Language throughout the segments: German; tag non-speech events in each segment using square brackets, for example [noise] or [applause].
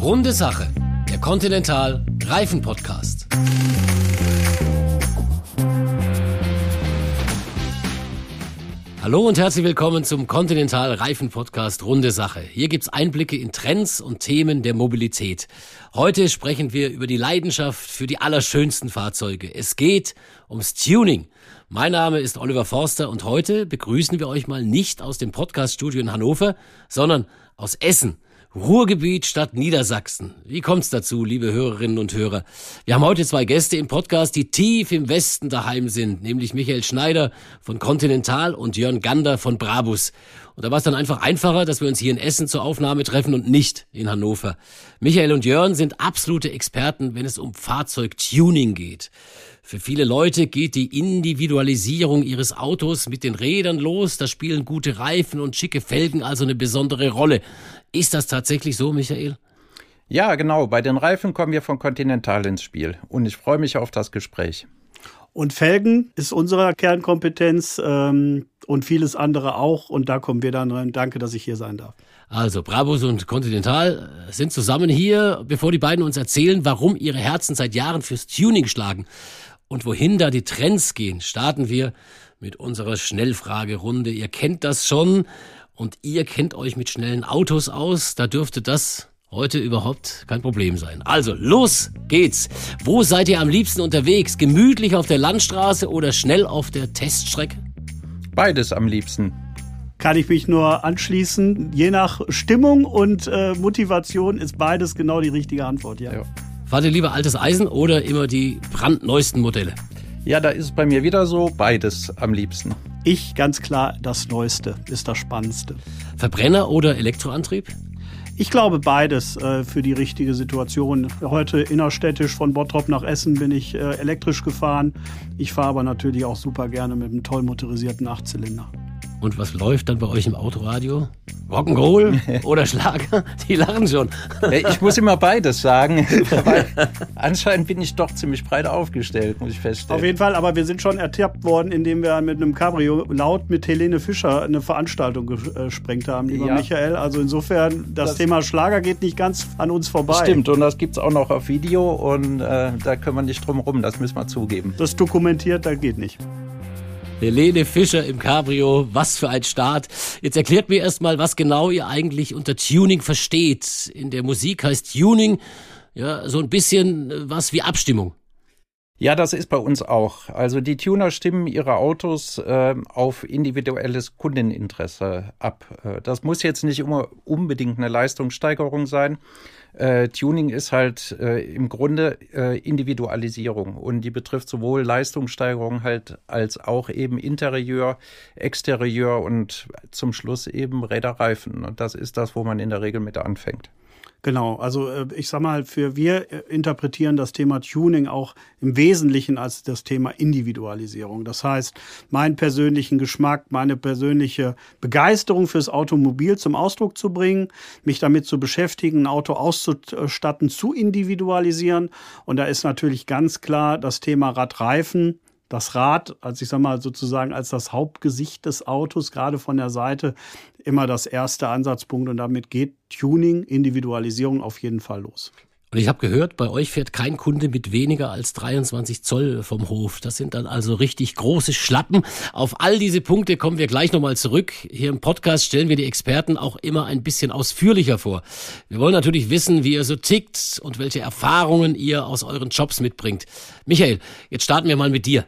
Runde Sache, der Continental Reifen Podcast. Hallo und herzlich willkommen zum Continental Reifen Podcast Runde Sache. Hier gibt's Einblicke in Trends und Themen der Mobilität. Heute sprechen wir über die Leidenschaft für die allerschönsten Fahrzeuge. Es geht ums Tuning. Mein Name ist Oliver Forster und heute begrüßen wir euch mal nicht aus dem Podcaststudio in Hannover, sondern aus Essen. Ruhrgebiet statt Niedersachsen. Wie kommt's dazu, liebe Hörerinnen und Hörer? Wir haben heute zwei Gäste im Podcast, die tief im Westen daheim sind, nämlich Michael Schneider von Continental und Jörn Gander von Brabus. Und da war es dann einfach einfacher, dass wir uns hier in Essen zur Aufnahme treffen und nicht in Hannover. Michael und Jörn sind absolute Experten, wenn es um Fahrzeugtuning geht. Für viele Leute geht die Individualisierung ihres Autos mit den Rädern los. Da spielen gute Reifen und schicke Felgen also eine besondere Rolle. Ist das tatsächlich so, Michael? Ja, genau. Bei den Reifen kommen wir von Continental ins Spiel. Und ich freue mich auf das Gespräch. Und Felgen ist unsere Kernkompetenz ähm, und vieles andere auch. Und da kommen wir dann rein. Danke, dass ich hier sein darf. Also Brabus und Continental sind zusammen hier, bevor die beiden uns erzählen, warum ihre Herzen seit Jahren fürs Tuning schlagen. Und wohin da die Trends gehen, starten wir mit unserer Schnellfragerunde. Ihr kennt das schon und ihr kennt euch mit schnellen Autos aus. Da dürfte das heute überhaupt kein Problem sein. Also, los geht's. Wo seid ihr am liebsten unterwegs? Gemütlich auf der Landstraße oder schnell auf der Teststrecke? Beides am liebsten. Kann ich mich nur anschließen. Je nach Stimmung und äh, Motivation ist beides genau die richtige Antwort, ja. ja. Fahrt ihr lieber altes Eisen oder immer die brandneuesten Modelle? Ja, da ist es bei mir wieder so, beides am liebsten. Ich ganz klar, das Neueste ist das Spannendste. Verbrenner oder Elektroantrieb? Ich glaube beides äh, für die richtige Situation. Heute innerstädtisch von Bottrop nach Essen bin ich äh, elektrisch gefahren. Ich fahre aber natürlich auch super gerne mit einem toll motorisierten Achtzylinder. Und was läuft dann bei euch im Autoradio? Rock'n'Roll [laughs] oder Schlager? Die lachen schon. Ich muss immer beides sagen, [laughs] weil anscheinend bin ich doch ziemlich breit aufgestellt, muss ich feststellen. Auf jeden Fall, aber wir sind schon ertappt worden, indem wir mit einem Cabrio laut mit Helene Fischer eine Veranstaltung gesprengt haben, lieber ja. Michael. Also insofern, das, das, Thema Schlager geht nicht ganz an uns vorbei. Stimmt, und das gibt es auch noch auf Video und äh, da können wir nicht drum rum, das müssen wir zugeben. Das dokumentiert, da geht nicht. Helene Fischer im Cabrio, was für ein Start. Jetzt erklärt mir erstmal, was genau ihr eigentlich unter Tuning versteht. In der Musik heißt Tuning ja so ein bisschen äh, was wie Abstimmung. Ja, das ist bei uns auch. Also die Tuner stimmen ihre Autos äh, auf individuelles Kundeninteresse ab. Äh, das muss jetzt nicht immer unbedingt eine Leistungssteigerung sein. Äh, Tuning ist halt äh, im Grunde äh, Individualisierung und die betrifft sowohl Leistungssteigerung halt als auch eben Interieur, Exterieur und zum Schluss eben Räderreifen. Und das ist das, wo man in der Regel mit anfängt. Genau, also äh, ich sag mal, für wir äh, interpretieren das Thema Tuning auch im Wesentlichen als das Thema Individualisierung. Das heißt, meinen persönlichen Geschmack, meine persönliche Begeisterung fürs Automobil zum Ausdruck zu bringen, mich damit zu beschäftigen, ein Auto auszustatten, zu individualisieren. Und da ist natürlich ganz klar das Thema Radreifen das Rad, als ich sag mal sozusagen als das Hauptgesicht des Autos, gerade von der Seite, immer das erste Ansatzpunkt und damit geht Tuning, Individualisierung auf jeden Fall los. Und ich habe gehört, bei euch fährt kein Kunde mit weniger als 23 Zoll vom Hof. Das sind dann also richtig große Schlappen. Auf all diese Punkte kommen wir gleich nochmal zurück. Hier im Podcast stellen wir die Experten auch immer ein bisschen ausführlicher vor. Wir wollen natürlich wissen, wie ihr so tickt und welche Erfahrungen ihr aus euren Jobs mitbringt. Michael, jetzt starten wir mal mit dir.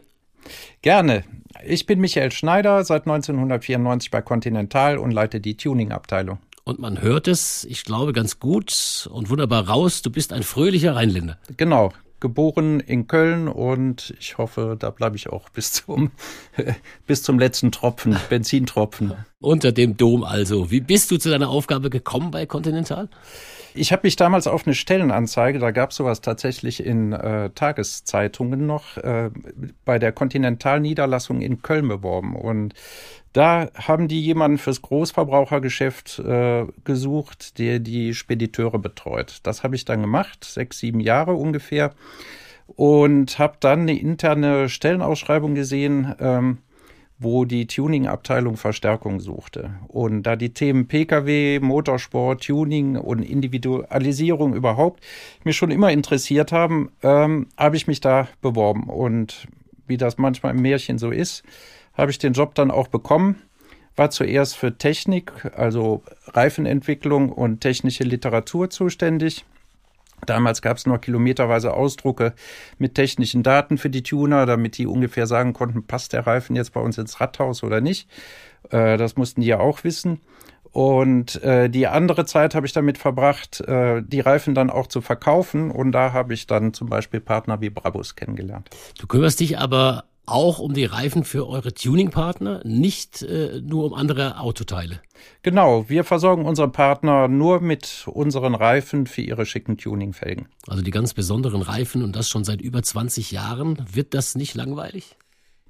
Gerne. Ich bin Michael Schneider, seit 1994 bei Continental und leite die Tuning-Abteilung. Und man hört es, ich glaube, ganz gut und wunderbar raus. Du bist ein fröhlicher Rheinländer. Genau. Geboren in Köln und ich hoffe, da bleibe ich auch bis zum, [laughs] bis zum letzten Tropfen, Benzintropfen. Unter dem Dom also. Wie bist du zu deiner Aufgabe gekommen bei Continental? Ich habe mich damals auf eine Stellenanzeige, da gab es sowas tatsächlich in äh, Tageszeitungen noch, äh, bei der Kontinentalniederlassung in Köln beworben. Und da haben die jemanden fürs Großverbrauchergeschäft äh, gesucht, der die Spediteure betreut. Das habe ich dann gemacht, sechs, sieben Jahre ungefähr. Und habe dann eine interne Stellenausschreibung gesehen, ähm, wo die Tuning-Abteilung Verstärkung suchte. Und da die Themen Pkw, Motorsport, Tuning und Individualisierung überhaupt mich schon immer interessiert haben, ähm, habe ich mich da beworben. Und wie das manchmal im Märchen so ist, habe ich den Job dann auch bekommen. War zuerst für Technik, also Reifenentwicklung und technische Literatur zuständig Damals gab es noch kilometerweise Ausdrucke mit technischen Daten für die Tuner, damit die ungefähr sagen konnten, passt der Reifen jetzt bei uns ins Radhaus oder nicht. Äh, das mussten die ja auch wissen. Und äh, die andere Zeit habe ich damit verbracht, äh, die Reifen dann auch zu verkaufen. Und da habe ich dann zum Beispiel Partner wie Brabus kennengelernt. Du kümmerst dich aber auch um die Reifen für eure Tuningpartner, nicht äh, nur um andere Autoteile. Genau, wir versorgen unsere Partner nur mit unseren Reifen für ihre schicken Tuningfelgen. Also die ganz besonderen Reifen und das schon seit über 20 Jahren. Wird das nicht langweilig?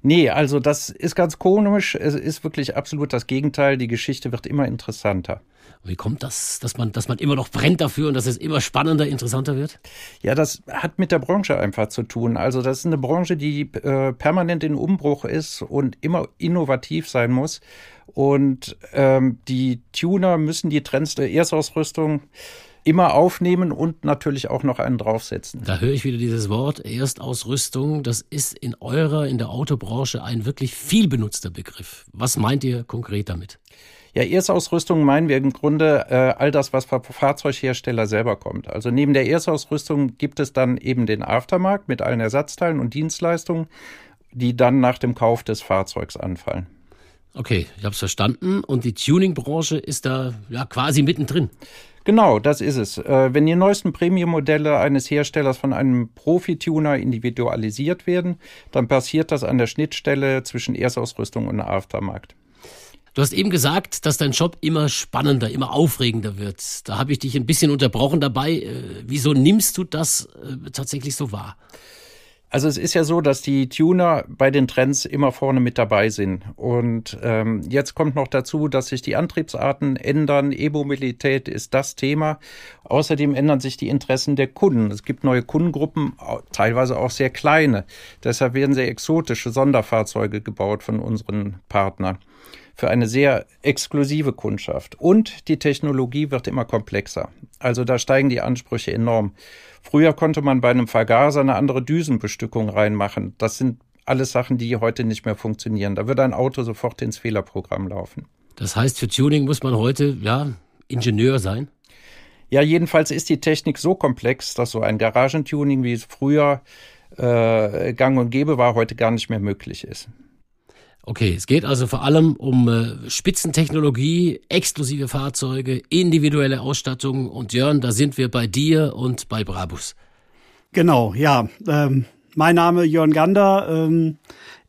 Nee, also das ist ganz komisch. Es ist wirklich absolut das Gegenteil. Die Geschichte wird immer interessanter. Wie kommt das, dass man, dass man immer noch brennt dafür und dass es immer spannender, interessanter wird? Ja, das hat mit der Branche einfach zu tun. Also das ist eine Branche, die äh, permanent in Umbruch ist und immer innovativ sein muss. Und ähm, die Tuner müssen die Trends der Erstausrüstung immer aufnehmen und natürlich auch noch einen draufsetzen. Da höre ich wieder dieses Wort Erstausrüstung. Das ist in eurer, in der Autobranche ein wirklich viel benutzter Begriff. Was meint ihr konkret damit? Ja, Erstausrüstung meinen wir im Grunde äh, all das, was vom Fahrzeughersteller selber kommt. Also neben der Erstausrüstung gibt es dann eben den Aftermarkt mit allen Ersatzteilen und Dienstleistungen, die dann nach dem Kauf des Fahrzeugs anfallen. Okay, ich habe es verstanden. Und die Tuning-Branche ist da ja quasi mittendrin. Genau, das ist es. Äh, wenn die neuesten Premium-Modelle eines Herstellers von einem Profi-Tuner individualisiert werden, dann passiert das an der Schnittstelle zwischen Erstausrüstung und Aftermarkt. Du hast eben gesagt, dass dein Job immer spannender, immer aufregender wird. Da habe ich dich ein bisschen unterbrochen dabei. Äh, wieso nimmst du das äh, tatsächlich so wahr? Also es ist ja so, dass die Tuner bei den Trends immer vorne mit dabei sind. Und ähm, jetzt kommt noch dazu, dass sich die Antriebsarten ändern. E-Mobilität ist das Thema. Außerdem ändern sich die Interessen der Kunden. Es gibt neue Kundengruppen, teilweise auch sehr kleine. Deshalb werden sehr exotische Sonderfahrzeuge gebaut von unseren Partnern für eine sehr exklusive Kundschaft. Und die Technologie wird immer komplexer. Also da steigen die Ansprüche enorm. Früher konnte man bei einem Vergaser eine andere Düsenbestückung reinmachen. Das sind alles Sachen, die heute nicht mehr funktionieren. Da würde ein Auto sofort ins Fehlerprogramm laufen. Das heißt, für Tuning muss man heute, ja, Ingenieur sein? Ja, jedenfalls ist die Technik so komplex, dass so ein Garagentuning, wie es früher äh, gang und gäbe war, heute gar nicht mehr möglich ist. Okay, es geht also vor allem um äh, Spitzentechnologie, exklusive Fahrzeuge, individuelle Ausstattung und Jörn, da sind wir bei dir und bei Brabus. Genau, ja. Ähm, mein Name Jörn Gander, ähm,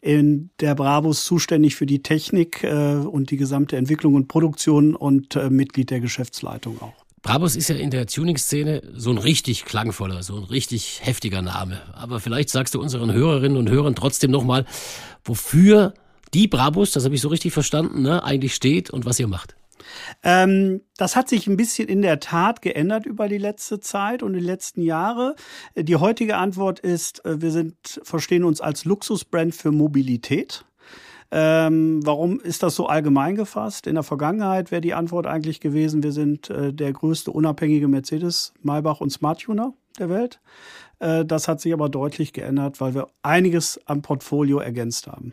in der Brabus zuständig für die Technik äh, und die gesamte Entwicklung und Produktion und äh, Mitglied der Geschäftsleitung auch. Brabus ist ja in der Tuning-Szene so ein richtig klangvoller, so ein richtig heftiger Name. Aber vielleicht sagst du unseren Hörerinnen und Hörern trotzdem nochmal, wofür die Brabus, das habe ich so richtig verstanden, ne, eigentlich steht und was ihr macht. Ähm, das hat sich ein bisschen in der Tat geändert über die letzte Zeit und die letzten Jahre. Die heutige Antwort ist, äh, wir sind, verstehen uns als Luxusbrand für Mobilität. Ähm, warum ist das so allgemein gefasst? In der Vergangenheit wäre die Antwort eigentlich gewesen, wir sind äh, der größte unabhängige Mercedes, Maybach und Smart Tuner der Welt. Äh, das hat sich aber deutlich geändert, weil wir einiges am Portfolio ergänzt haben.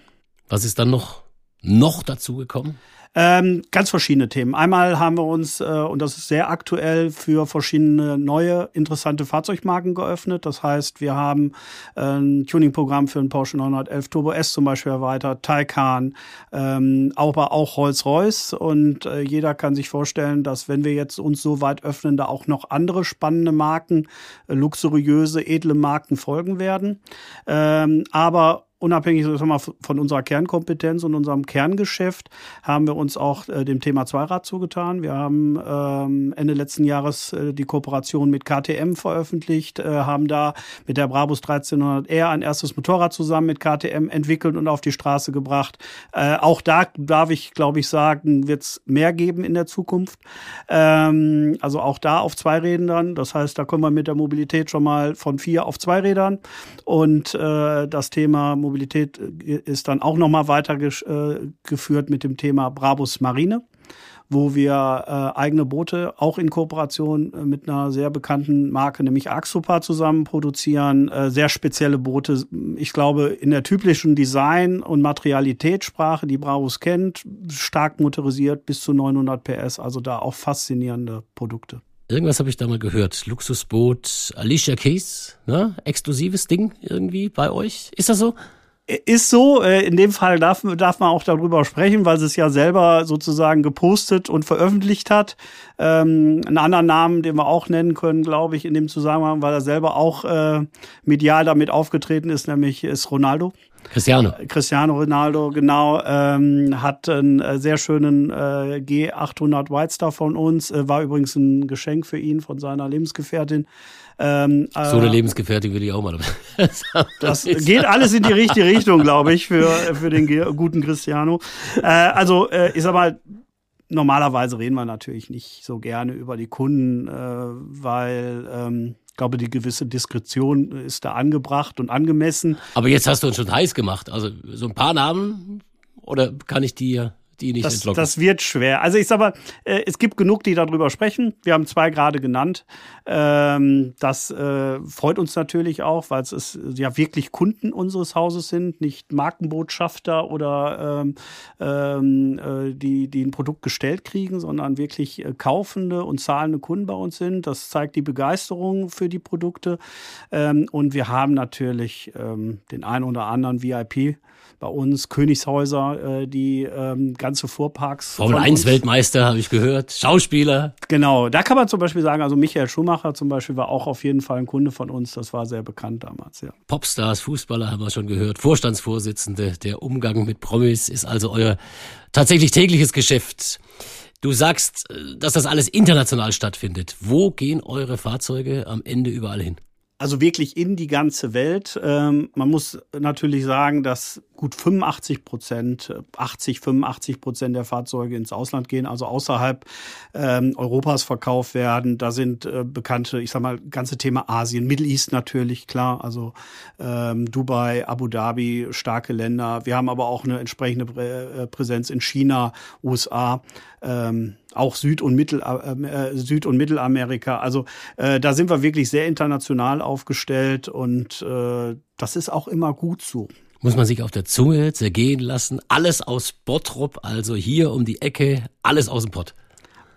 Was ist dann noch, noch dazu gekommen? Ähm, ganz verschiedene Themen. Einmal haben wir uns, äh, und das ist sehr aktuell, für verschiedene neue interessante Fahrzeugmarken geöffnet. Das heißt, wir haben äh, ein Tuningprogramm für einen Porsche 911 Turbo S zum Beispiel erweitert, Taycan, ähm, aber auch Rolls-Royce. Und äh, jeder kann sich vorstellen, dass wenn wir jetzt uns so weit öffnen, da auch noch andere spannende Marken, äh, luxuriöse, edle Marken folgen werden. Ähm, aber unabhängig mal, von unserer Kernkompetenz und unserem Kerngeschäft haben wir uns auch äh, dem Thema Zweirad zugetan. Wir haben ähm, Ende letzten Jahres äh, die Kooperation mit KTM veröffentlicht, äh, haben da mit der Brabus 1300R ein erstes Motorrad zusammen mit KTM entwickelt und auf die Straße gebracht. Äh, auch da darf ich, glaube ich, sagen, wird es mehr geben in der Zukunft. Ähm, also auch da auf zwei Rädern. Das heißt, da kommen wir mit der Mobilität schon mal von vier auf zwei Rädern. Und äh, das Thema Mobilität ist dann auch nochmal weitergeführt mit dem Thema Brabus Marine wo wir äh, eigene Boote auch in Kooperation äh, mit einer sehr bekannten Marke, nämlich Axopa, zusammen produzieren. Äh, sehr spezielle Boote, ich glaube, in der typischen Design- und Materialitätssprache, die Bravus kennt, stark motorisiert bis zu 900 PS, also da auch faszinierende Produkte. Irgendwas habe ich da mal gehört. Luxusboot Alicia Keys, ne? Exklusives Ding irgendwie bei euch. Ist das so? Ist so, äh, in dem Fall darf, darf man auch darüber sprechen, weil sie es ja selber sozusagen gepostet und veröffentlicht hat. Ähm, einen anderen Namen, den wir auch nennen können, glaube ich, in dem Zusammenhang, weil er selber auch äh, medial damit aufgetreten ist, nämlich ist Ronaldo. Cristiano. Cristiano Ronaldo, genau, ähm, hat einen äh, sehr schönen äh, G800 White von uns, äh, war übrigens ein Geschenk für ihn von seiner Lebensgefährtin. Ähm, so eine äh, Lebensgefährtin will ich auch mal. [laughs] das geht alles in die richtige Richtung, glaube ich, für, für den guten Cristiano. Äh, also, äh, ich sag mal, normalerweise reden wir natürlich nicht so gerne über die Kunden, äh, weil ähm, ich glaube, die gewisse Diskretion ist da angebracht und angemessen. Aber jetzt hast du uns schon heiß gemacht. Also so ein paar Namen oder kann ich die die nicht das, entlocken. Das wird schwer. Also ich sag mal, äh, es gibt genug, die darüber sprechen. Wir haben zwei gerade genannt. Ähm, das äh, freut uns natürlich auch, weil es ja wirklich Kunden unseres Hauses sind, nicht Markenbotschafter oder ähm, ähm, äh, die, die ein Produkt gestellt kriegen, sondern wirklich äh, kaufende und zahlende Kunden bei uns sind. Das zeigt die Begeisterung für die Produkte. Ähm, und wir haben natürlich den einen oder anderen VIP bei uns, Königshäuser, äh, die ähm, ganze Fuhrparks. Formel 1 Weltmeister, habe ich gehört. Schauspieler. Genau, da kann man zum Beispiel sagen, also Michael Schumacher zum Beispiel war auch auf jeden Fall ein Kunde von uns. Das war sehr bekannt damals, ja. Popstars, Fußballer haben wir schon gehört. Vorstandsvorsitzende, der Umgang mit Promis ist also euer tatsächlich tägliches Geschäft. Du sagst, äh, dass das alles international stattfindet. Wo gehen eure Fahrzeuge am Ende überall hin? Also wirklich in die ganze Welt. Ähm, man muss natürlich sagen, dass gut 85 Prozent, 80, 85 Prozent der Fahrzeuge ins Ausland gehen, also außerhalb ähm, Europas verkauft werden. Da sind äh, bekannte, ich sag mal, ganze Thema Asien, Middle East natürlich, klar, also ähm, Dubai, Abu Dhabi, starke Länder. Wir haben aber auch eine entsprechende Prä äh, Präsenz in China, USA. Ähm, auch Süd- und, Mittel, äh, Süd und Mittelamerika. Also äh, da sind wir wirklich sehr international aufgestellt und äh, das ist auch immer gut so. Muss man sich auf der Zunge zergehen lassen. Alles aus Bottrop, also hier um die Ecke, alles aus dem Pott.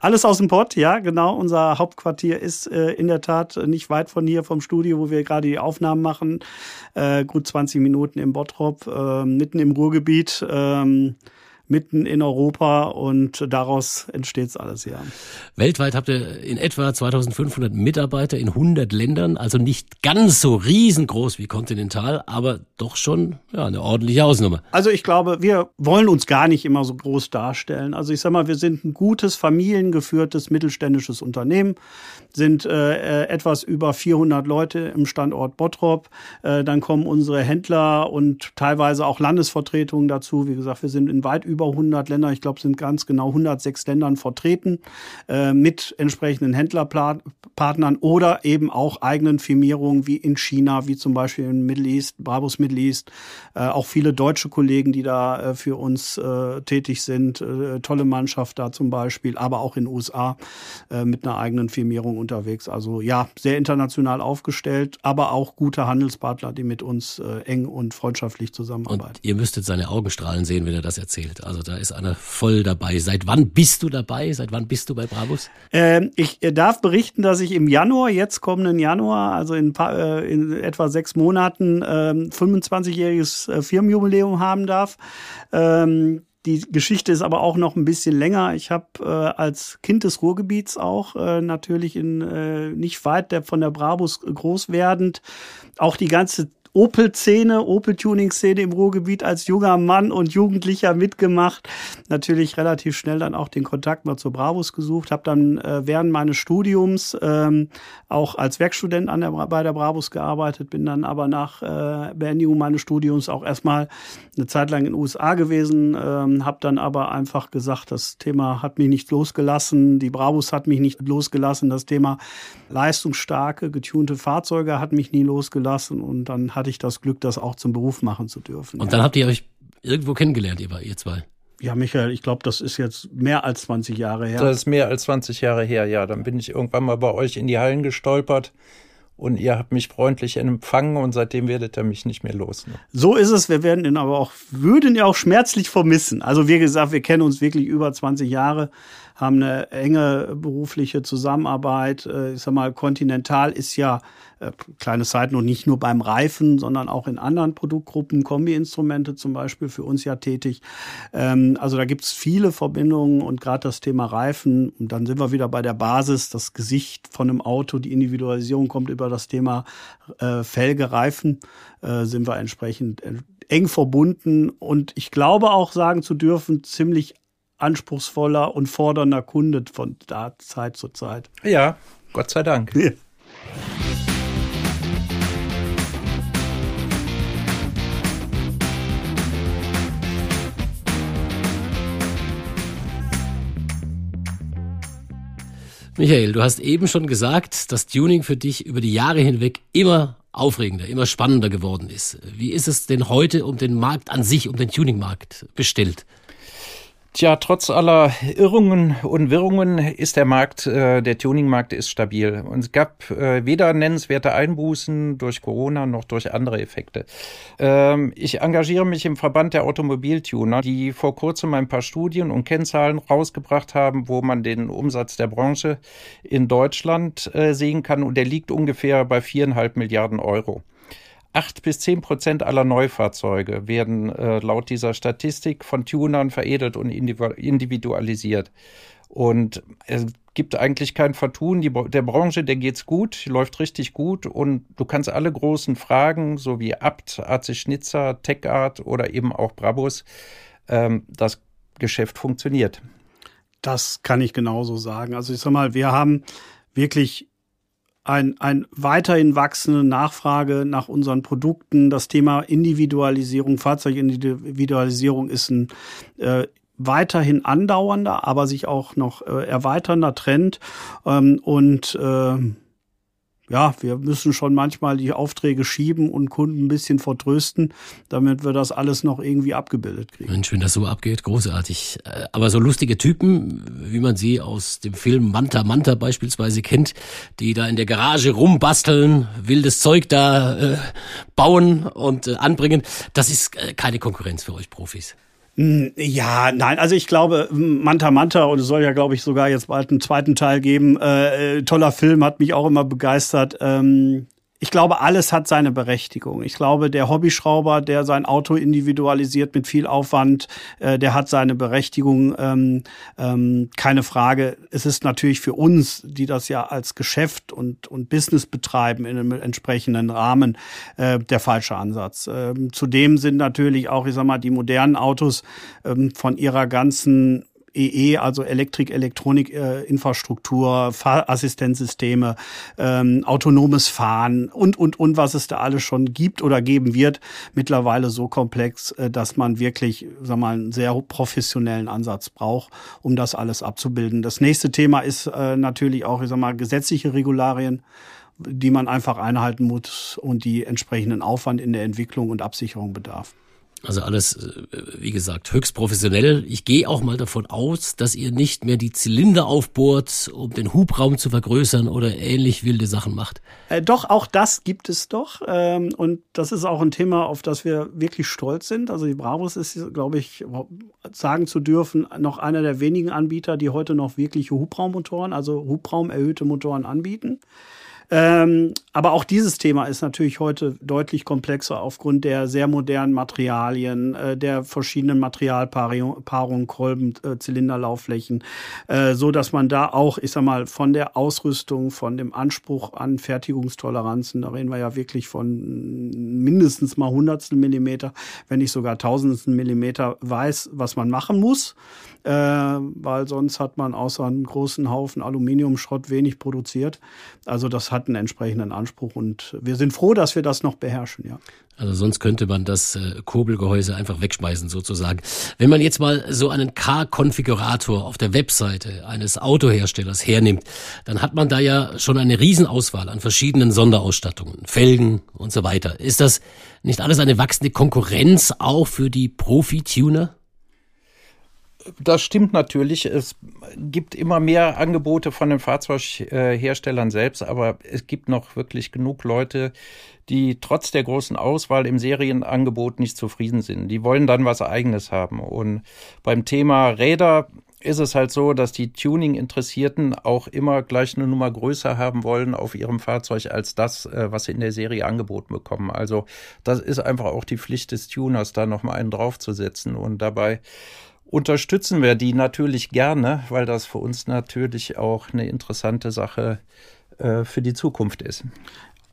Alles aus dem Pott, ja, genau. Unser Hauptquartier ist äh, in der Tat nicht weit von hier vom Studio, wo wir gerade die Aufnahmen machen. Äh, gut 20 Minuten im Bottrop, äh, mitten im Ruhrgebiet. Ähm, mitten in Europa und daraus entsteht es alles, ja. Weltweit habt ihr in etwa 2500 Mitarbeiter in 100 Ländern, also nicht ganz so riesengroß wie Continental, aber doch schon ja, eine ordentliche Hausnummer. Also ich glaube, wir wollen uns gar nicht immer so groß darstellen. Also ich sag mal, wir sind ein gutes, familiengeführtes, mittelständisches Unternehmen, sind äh, äh etwas über 400 Leute im Standort Bottrop. Äh, dann kommen unsere Händler und teilweise auch Landesvertretungen dazu. Wie gesagt, wir sind in weit über 100 Ländern, ich glaube, sind ganz genau 106 Ländern vertreten, äh, mit entsprechenden Händlerpartnern oder eben auch eigenen Firmierungen wie in China, wie zum Beispiel in Middle East, Brabus Middle East, äh, auch viele deutsche Kollegen, die da äh, für uns äh, tätig sind, äh, tolle Mannschaft da zum Beispiel, aber auch in den USA äh, mit einer eigenen Firmierung unterwegs. Also ja, sehr international aufgestellt, aber auch gute Handelspartner, die mit uns eng und freundschaftlich zusammenarbeiten. Und ihr müsstet seine Augenstrahlen sehen, wenn er das erzählt. Also da ist einer voll dabei. Seit wann bist du dabei? Seit wann bist du bei Brabus? Ähm, ich darf berichten, dass ich im Januar, jetzt kommenden Januar, also in, äh, in etwa sechs Monaten, ähm, 25-jähriges äh, Firmenjubiläum haben darf. Ähm, die Geschichte ist aber auch noch ein bisschen länger. Ich habe äh, als Kind des Ruhrgebiets auch äh, natürlich in äh, nicht weit der, von der Brabus groß werdend auch die ganze Opel-Szene, Opel-Tuning-Szene im Ruhrgebiet als junger Mann und Jugendlicher mitgemacht. Natürlich relativ schnell dann auch den Kontakt mal zur Bravus gesucht. Habe dann äh, während meines Studiums ähm, auch als Werkstudent an der, bei der Bravus gearbeitet, bin dann aber nach äh, Beendigung meines Studiums auch erstmal eine Zeit lang in den USA gewesen, ähm, habe dann aber einfach gesagt, das Thema hat mich nicht losgelassen, die Bravus hat mich nicht losgelassen, das Thema leistungsstarke, getunte Fahrzeuge hat mich nie losgelassen. Und dann hat hatte ich das Glück, das auch zum Beruf machen zu dürfen. Und dann habt ihr euch irgendwo kennengelernt, ihr, ihr zwei? Ja, Michael, ich glaube, das ist jetzt mehr als 20 Jahre her. Das ist mehr als 20 Jahre her, ja. Dann bin ich irgendwann mal bei euch in die Hallen gestolpert und ihr habt mich freundlich empfangen und seitdem werdet ihr mich nicht mehr los. Ne? So ist es. Wir werden ihn aber auch, würden ihn auch schmerzlich vermissen. Also wie gesagt, wir kennen uns wirklich über 20 Jahre haben eine enge berufliche Zusammenarbeit. Äh, ich sag mal, Continental ist ja, kleine Zeit noch nicht nur beim Reifen, sondern auch in anderen Produktgruppen, Kombi-Instrumente zum Beispiel, für uns ja tätig. Ähm, also da gibt es viele Verbindungen und gerade das Thema Reifen, und dann sind wir wieder bei der Basis, das Gesicht von einem Auto, die Individualisierung kommt über das Thema äh, Felge, Reifen, äh, sind wir entsprechend eng verbunden und ich glaube auch sagen zu dürfen, ziemlich anspruchsvoller und fordernder Kunde von da Zeit zu Zeit. Ja, Gott sei Dank. Ja. [laughs] Michael, du hast eben schon gesagt, dass Tuning für dich über die Jahre hinweg immer aufregender, immer spannender geworden ist. Wie ist es denn heute um den Markt an sich, um den Tuningmarkt bestellt? Tja, trotz aller Irrungen und Wirrungen ist der Markt, äh, der Tuningmarkt ist stabil. Und es gab äh, weder nennenswerte Einbußen durch Corona noch durch andere Effekte. Ähm, ich engagiere mich im Verband der Automobiltuner, die vor kurzem ein paar Studien und Kennzahlen rausgebracht haben, wo man den Umsatz der Branche in Deutschland äh, sehen kann. Und der liegt ungefähr bei viereinhalb Milliarden Euro. Acht bis zehn Prozent aller Neufahrzeuge werden äh, laut dieser Statistik von Tunern veredelt und individualisiert. Und es gibt eigentlich kein Vertun. Die, der Branche, der geht's gut, läuft richtig gut und du kannst alle großen Fragen, so wie Abt, AC Schnitzer, TechArt oder eben auch Brabus, ähm, das Geschäft funktioniert. Das kann ich genauso sagen. Also ich sag mal, wir haben wirklich ein, ein weiterhin wachsende Nachfrage nach unseren Produkten. Das Thema Individualisierung, Fahrzeugindividualisierung ist ein äh, weiterhin andauernder, aber sich auch noch äh, erweiternder Trend. Ähm, und äh, ja, wir müssen schon manchmal die Aufträge schieben und Kunden ein bisschen vertrösten, damit wir das alles noch irgendwie abgebildet kriegen. Mensch, wenn das so abgeht, großartig. Äh, aber so lustige Typen, wie man sie aus dem Film Manta Manta beispielsweise kennt, die da in der Garage rumbasteln, wildes Zeug da äh, bauen und äh, anbringen, das ist äh, keine Konkurrenz für euch Profis. Hm, ja, nein, also ich glaube, Manta Manta, und es soll ja, glaube ich, sogar jetzt bald einen zweiten Teil geben. Äh, äh toller Film, hat mich auch immer begeistert. Ähm, ich glaube, alles hat seine Berechtigung. Ich glaube, der Hobbyschrauber, der sein Auto individualisiert mit viel Aufwand, äh, der hat seine Berechtigung. Ähm, ähm, keine Frage. Es ist natürlich für uns, die das ja als Geschäft und, und Business betreiben in einem entsprechenden Rahmen, äh, der falsche Ansatz. Ähm, zudem sind natürlich auch, ich sag mal, die modernen Autos ähm, von ihrer ganzen EE, also Elektrik, Elektronik, äh, Infrastruktur, Fahrassistenzsysteme, ähm, autonomes Fahren und, und, und, was es da alles schon gibt oder geben wird, mittlerweile so komplex, äh, dass man wirklich, sag mal, einen sehr professionellen Ansatz braucht, um das alles abzubilden. Das nächste Thema ist äh, natürlich auch, ich sag mal, gesetzliche Regularien die man einfach einhalten muss und die entsprechenden Aufwand in der Entwicklung und Absicherung bedarf. Also alles, äh, wie gesagt, höchst professionell. Ich gehe auch mal davon aus, dass ihr nicht mehr die Zylinder aufbohrt, um den Hubraum zu vergrößern oder ähnlich wilde Sachen macht. Äh, doch, auch das gibt es doch. Ähm, und das ist auch ein Thema, auf das wir wirklich stolz sind. Also die Bravos ist, glaube ich, sagen zu dürfen, noch einer der wenigen Anbieter, die heute noch wirkliche Hubraummotoren, also Hubraumerhöhte Motoren anbieten. Ähm, aber auch dieses Thema ist natürlich heute deutlich komplexer aufgrund der sehr modernen Materialien, äh, der verschiedenen Materialpaarungen, Kolben, äh, Zylinderlaufflächen, äh, so dass man da auch, ich sag mal, von der Ausrüstung, von dem Anspruch an Fertigungstoleranzen, da reden wir ja wirklich von mindestens mal Hundertstel Millimeter, wenn nicht sogar Tausendstel Millimeter, weiß, was man machen muss äh, weil sonst hat man außer einem großen Haufen Aluminiumschrott wenig produziert. Also das hat einen entsprechenden Anspruch und wir sind froh, dass wir das noch beherrschen, ja. Also sonst könnte man das äh, Kurbelgehäuse einfach wegschmeißen sozusagen. Wenn man jetzt mal so einen Car-Konfigurator auf der Webseite eines Autoherstellers hernimmt, dann hat man da ja schon eine Riesenauswahl an verschiedenen Sonderausstattungen, Felgen und so weiter. Ist das nicht alles eine wachsende Konkurrenz auch für die Profi-Tuner? Das stimmt natürlich. Es gibt immer mehr Angebote von den Fahrzeugherstellern selbst, aber es gibt noch wirklich genug Leute, die trotz der großen Auswahl im Serienangebot nicht zufrieden sind. Die wollen dann was eigenes haben. Und beim Thema Räder ist es halt so, dass die Tuning-Interessierten auch immer gleich eine Nummer größer haben wollen auf ihrem Fahrzeug als das, äh, was sie in der Serie angeboten bekommen. Also das ist einfach auch die Pflicht des Tuners, da nochmal einen draufzusetzen und dabei unterstützen wir die natürlich gerne, weil das für uns natürlich auch eine interessante Sache äh, für die Zukunft ist.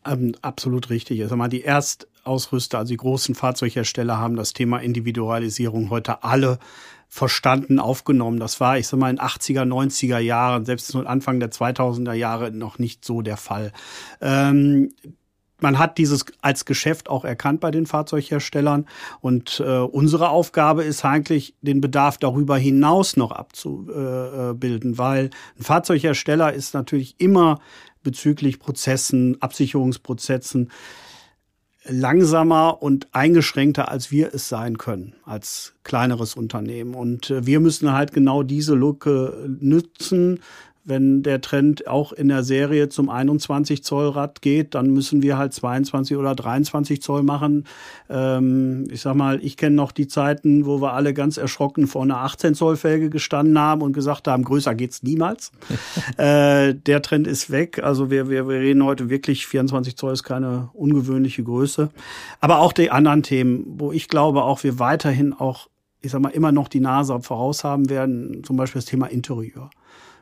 Ähm, absolut richtig. Also mal die Erstausrüster, also die großen Fahrzeughersteller haben das Thema Individualisierung heute alle verstanden, aufgenommen. Das war, ich sag mal, in 80er, 90er Jahren, selbst Anfang der 2000er Jahre noch nicht so der Fall. Ähm, man hat dieses als Geschäft auch erkannt bei den Fahrzeugherstellern. Und äh, unsere Aufgabe ist eigentlich, den Bedarf darüber hinaus noch abzubilden, weil ein Fahrzeughersteller ist natürlich immer bezüglich Prozessen, Absicherungsprozessen langsamer und eingeschränkter, als wir es sein können als kleineres Unternehmen. Und äh, wir müssen halt genau diese Lücke nützen, wenn der Trend auch in der Serie zum 21 Zoll Rad geht, dann müssen wir halt 22 oder 23 Zoll machen. Ähm, ich sag mal, ich kenne noch die Zeiten, wo wir alle ganz erschrocken vor einer 18 Zoll Felge gestanden haben und gesagt haben, größer geht's niemals. [laughs] äh, der Trend ist weg. Also wir, wir, wir reden heute wirklich, 24 Zoll ist keine ungewöhnliche Größe. Aber auch die anderen Themen, wo ich glaube, auch wir weiterhin auch ich sag mal, immer noch die Nase voraus haben werden, zum Beispiel das Thema Interieur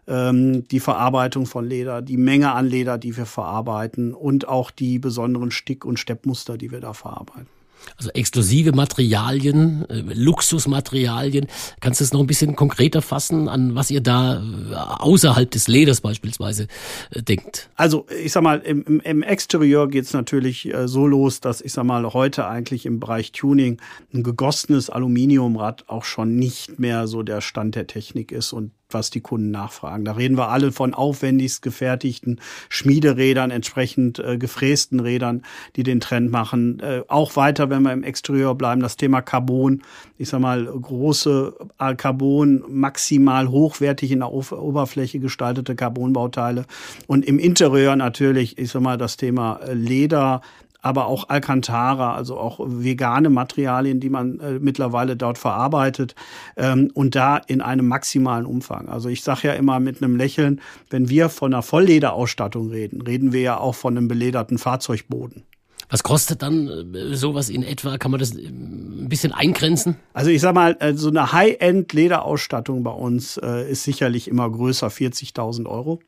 ähm, die Verarbeitung von Leder, die Menge an Leder, die wir verarbeiten und auch die besonderen Stick- und Steppmuster, die wir da verarbeiten. Also exklusive Materialien, äh, Luxusmaterialien. Kannst du es noch ein bisschen konkreter fassen, an was ihr da äh, außerhalb des Leders beispielsweise äh, denkt? Also ich sag mal, im, im Exterieur geht's natürlich äh, so los, dass ich sag mal, heute eigentlich im Bereich Tuning ein gegossenes Aluminiumrad auch schon nicht mehr so der Stand der Technik ist und was die Kunden nachfragen. Da reden wir alle von aufwendigst gefertigten Schmiederädern, entsprechend äh, gefrästen Rädern, die den Trend machen. Äh, auch weiter, wenn wir im Exterieur bleiben, das Thema Carbon. Ich sag mal, große äh, Carbon, maximal hochwertig in der Oberfläche gestaltete Carbonbauteile. Und im Interieur natürlich, ich sag mal, das Thema äh, Leder, aber auch Alcantara, also auch vegane Materialien, die man äh, mittlerweile dort verarbeitet ähm, und da in einem maximalen Umfang. Also ich sage ja immer mit einem Lächeln, wenn wir von einer Volllederausstattung reden, reden wir ja auch von einem belederten Fahrzeugboden. Was kostet dann äh, sowas in etwa? Kann man das äh, ein bisschen eingrenzen? Also ich sag mal, äh, so eine High-End-Lederausstattung bei uns ist sicherlich immer größer, 40.000 Euro.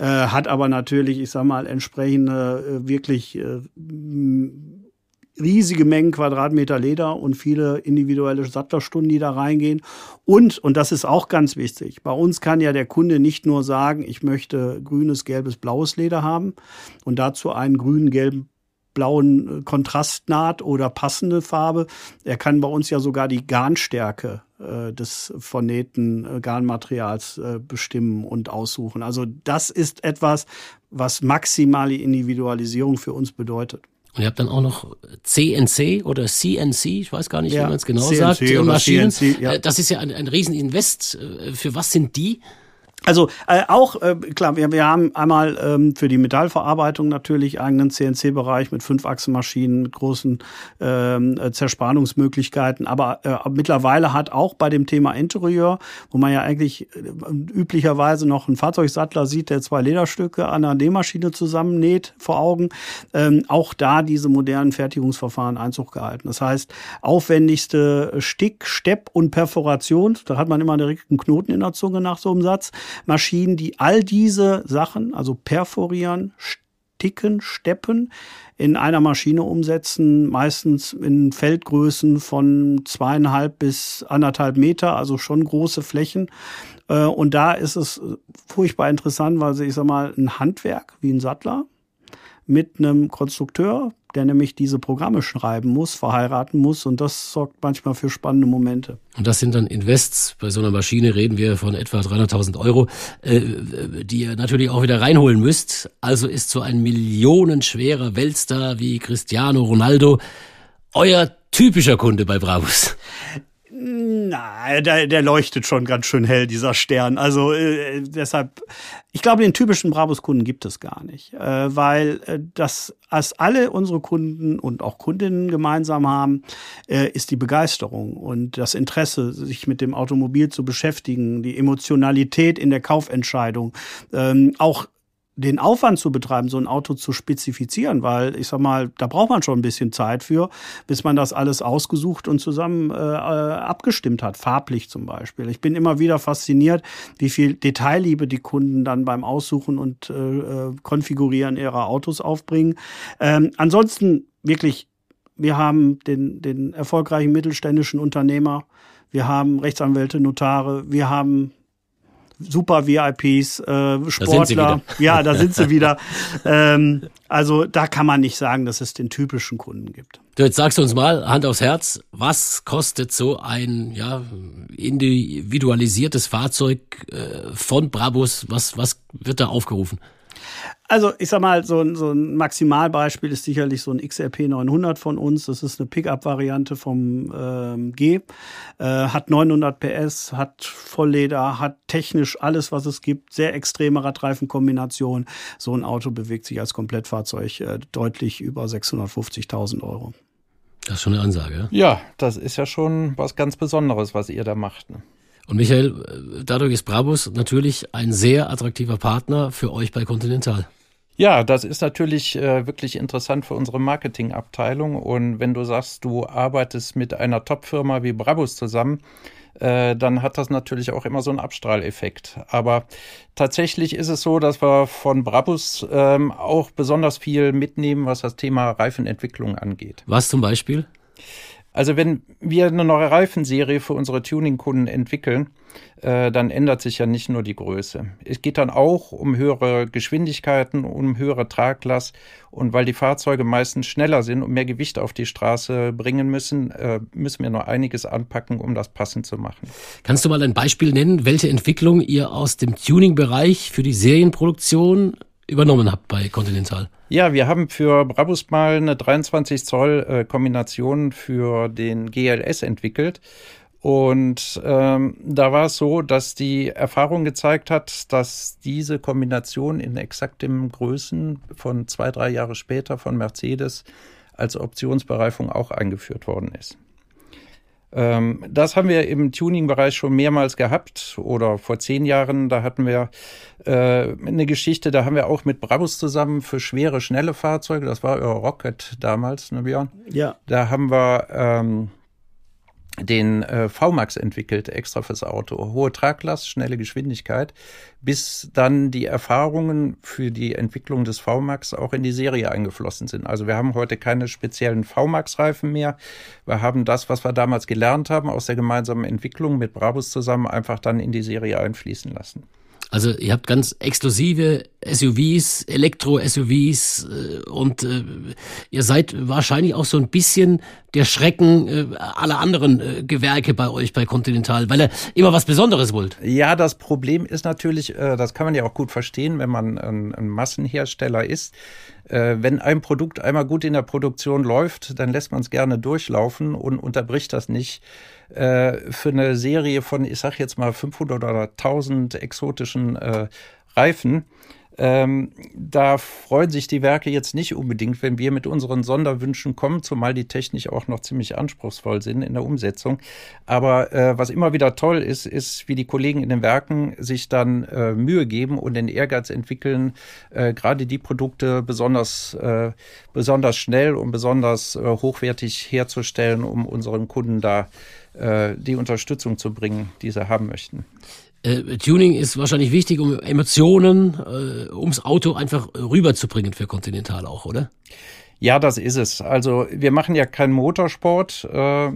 Äh, hat aber natürlich, ich sag mal, entsprechende äh, wirklich äh, riesige Mengen Quadratmeter Leder und viele individuelle Sattlerstunden, die da reingehen. Und, und das ist auch ganz wichtig, bei uns kann ja der Kunde nicht nur sagen, ich möchte grünes, gelbes, blaues Leder haben und dazu einen grünen, gelben, blauen Kontrastnaht oder passende Farbe. Er kann bei uns ja sogar die Garnstärke äh, des vernähten äh, Garnmaterials äh, bestimmen und aussuchen. Also das ist etwas, was maximale Individualisierung für uns bedeutet. Und ihr habt dann auch noch CNC oder CNC, ich weiß gar nicht, ja, wie man es genau CNC sagt, Maschinen. CNC, ja. Das ist ja ein, ein Rieseninvest. Für was sind die? Also äh, auch, äh, klar, wir, wir haben einmal ähm, für die Metallverarbeitung natürlich eigenen CNC-Bereich mit fünf Achsenmaschinen, mit großen ähm, äh, Zerspannungsmöglichkeiten. Aber äh, mittlerweile hat auch bei dem Thema Interieur, wo man ja eigentlich äh, üblicherweise noch einen Fahrzeugsattler sieht, der zwei Lederstücke an einer Nähmaschine zusammennäht vor Augen, ähm, auch da diese modernen Fertigungsverfahren Einzug gehalten. Das heißt, aufwendigste Stick, Stepp und Perforation, da hat man immer direkt einen Knoten in der Zunge nach so einem Satz Maschinen, die all diese Sachen, also perforieren, dicken Steppen in einer Maschine umsetzen, meistens in Feldgrößen von zweieinhalb bis anderthalb Meter, also schon große Flächen. Äh, und da ist es furchtbar interessant, weil sie, ich sag mal, ein Handwerk wie ein Sattler mit einem Konstrukteur, der nämlich diese Programme schreiben muss, verheiraten muss und das sorgt manchmal für spannende Momente. Und das sind dann Invests, bei so einer Maschine reden wir von etwa 300.000 Euro, äh, die ihr natürlich auch wieder reinholen müsst. Also ist so ein millionenschwerer Weltstar wie Cristiano Ronaldo euer typischer Kunde bei Brabus. Na, der, der leuchtet schon ganz schön hell, dieser Stern. Also äh, deshalb, ich glaube, den typischen Brabus-Kunden gibt es gar nicht, äh, weil äh, das, als alle unsere Kunden und auch Kundinnen gemeinsam haben, äh, ist die Begeisterung und das Interesse, sich mit dem Automobil zu beschäftigen, die Emotionalität in der Kaufentscheidung, ähm, auch den Aufwand zu betreiben, so ein Auto zu spezifizieren, weil ich sag mal, da braucht man schon ein bisschen Zeit für, bis man das alles ausgesucht und zusammen äh, äh, abgestimmt hat, farblich zum Beispiel. Ich bin immer wieder fasziniert, wie viel Detailliebe die Kunden dann beim Aussuchen und äh, äh Konfigurieren ihrer Autos aufbringen. Ähm, ansonsten wirklich, wir haben den, den erfolgreichen mittelständischen Unternehmer, wir haben Rechtsanwälte, Notare, wir haben super VIPs, äh, Sportler. Ja, da sind sie wieder. [laughs] ähm, also da kann man nicht sagen, dass es den typischen Kunden gibt. Du, jetzt sagst du uns mal, Hand aufs Herz, was kostet so ein ja, individualisiertes Fahrzeug äh, von Brabus? Was, was wird da aufgerufen? Also ich sag mal, so ein, so ein Maximalbeispiel ist sicherlich so ein XRP 900 von uns. Das ist eine Pickup-Variante vom ähm, G. Äh, hat 900 PS, hat Vollleder, hat technisch alles, was es gibt. Sehr extreme Radreifenkombination. So ein Auto bewegt sich als Komplettfahrzeug äh, deutlich über 650.000 Euro. Das ist schon eine Ansage. Ja, das ist ja schon was ganz Besonderes, was ihr da macht. Ne? Und Michael, dadurch ist Brabus natürlich ein sehr attraktiver Partner für euch bei Continental. Ja, das ist natürlich äh, wirklich interessant für unsere Marketingabteilung. Und wenn du sagst, du arbeitest mit einer Top-Firma wie Brabus zusammen, äh, dann hat das natürlich auch immer so einen Abstrahleffekt. Aber tatsächlich ist es so, dass wir von Brabus ähm, auch besonders viel mitnehmen, was das Thema Reifenentwicklung angeht. Was zum Beispiel? Also wenn wir eine neue Reifenserie für unsere Tuning-Kunden entwickeln, äh, dann ändert sich ja nicht nur die Größe. Es geht dann auch um höhere Geschwindigkeiten, um höhere Traglast und weil die Fahrzeuge meistens schneller sind und mehr Gewicht auf die Straße bringen müssen, äh, müssen wir noch einiges anpacken, um das passend zu machen. Kannst du mal ein Beispiel nennen, welche Entwicklung ihr aus dem Tuning-Bereich für die Serienproduktion übernommen habt bei Continental? Ja, wir haben für Brabus mal eine 23 Zoll äh, Kombination für den GLS entwickelt. Und ähm, da war es so, dass die Erfahrung gezeigt hat, dass diese Kombination in exakten Größen von zwei, drei Jahre später von Mercedes als Optionsbereifung auch eingeführt worden ist. Ähm, das haben wir im Tuning-Bereich schon mehrmals gehabt oder vor zehn Jahren, da hatten wir äh, eine Geschichte, da haben wir auch mit Brabus zusammen für schwere, schnelle Fahrzeuge, das war Rocket damals, ne Björn? Ja. Da haben wir ähm, den äh, VMAX entwickelt, extra fürs Auto. Hohe Traglast, schnelle Geschwindigkeit, bis dann die Erfahrungen für die Entwicklung des VMAX auch in die Serie eingeflossen sind. Also wir haben heute keine speziellen VMAX-Reifen mehr. Wir haben das, was wir damals gelernt haben aus der gemeinsamen Entwicklung mit Brabus zusammen, einfach dann in die Serie einfließen lassen. Also ihr habt ganz exklusive SUVs, Elektro-SUVs äh, und äh, ihr seid wahrscheinlich auch so ein bisschen der Schrecken äh, aller anderen äh, Gewerke bei euch bei Continental, weil ihr immer was Besonderes wollt. Ja, das Problem ist natürlich, äh, das kann man ja auch gut verstehen, wenn man ein, Massenhersteller ist. Wenn ein Produkt einmal gut in der Produktion läuft, dann lässt man es gerne durchlaufen und unterbricht das nicht äh, für eine Serie von, ich sag jetzt mal 500 oder 1000 exotischen äh, Reifen. Ähm, da freuen sich die Werke jetzt nicht unbedingt, wenn wir mit unseren Sonderwünschen kommen, zumal die technisch auch noch ziemlich anspruchsvoll sind in der Umsetzung. Aber äh, was immer wieder toll ist, ist, wie die Kollegen in den Werken sich dann äh, Mühe geben und den Ehrgeiz entwickeln, äh, gerade die Produkte besonders, äh, besonders schnell und besonders äh, hochwertig herzustellen, um unseren Kunden da äh, die Unterstützung zu bringen, die sie haben möchten. Äh, Tuning ist wahrscheinlich wichtig, um Emotionen äh, ums Auto einfach rüberzubringen für Continental auch, oder? Ja, das ist es. Also wir machen ja keinen Motorsport. Äh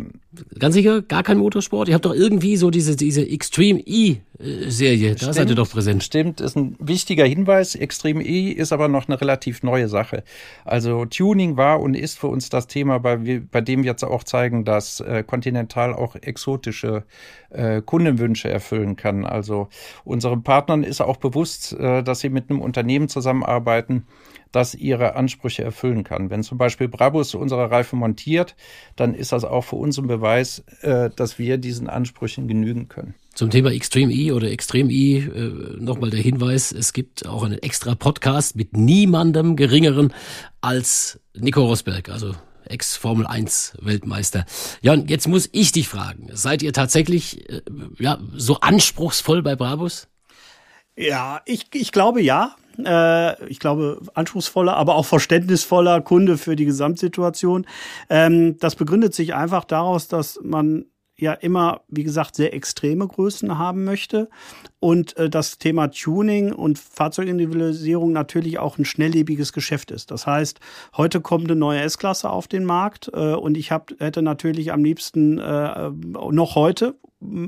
Ganz sicher, gar kein Motorsport. Ihr habt doch irgendwie so diese, diese Extreme E-Serie. Da seid ihr doch präsent. Stimmt, ist ein wichtiger Hinweis. Extreme E ist aber noch eine relativ neue Sache. Also Tuning war und ist für uns das Thema, bei, bei dem wir jetzt auch zeigen, dass äh, Continental auch exotische äh, Kundenwünsche erfüllen kann. Also unseren Partnern ist auch bewusst, äh, dass sie mit einem Unternehmen zusammenarbeiten, das ihre Ansprüche erfüllen kann. Wenn zum Beispiel Brabus unsere Reifen montiert, dann ist das auch für uns ein Beweis, äh, dass wir diesen Ansprüchen genügen können. Zum Thema Extreme E oder Extreme E äh, nochmal der Hinweis, es gibt auch einen extra Podcast mit niemandem geringeren als Nico Rosberg, also Ex-Formel 1 Weltmeister. Ja, und jetzt muss ich dich fragen, seid ihr tatsächlich äh, ja, so anspruchsvoll bei Brabus? Ja, ich, ich glaube ja. Äh, ich glaube, anspruchsvoller, aber auch verständnisvoller Kunde für die Gesamtsituation. Ähm, das begründet sich einfach daraus, dass man ja immer, wie gesagt, sehr extreme Größen haben möchte und äh, das Thema Tuning und Fahrzeugindividualisierung natürlich auch ein schnelllebiges Geschäft ist. Das heißt, heute kommt eine neue S-Klasse auf den Markt äh, und ich hab, hätte natürlich am liebsten äh, noch heute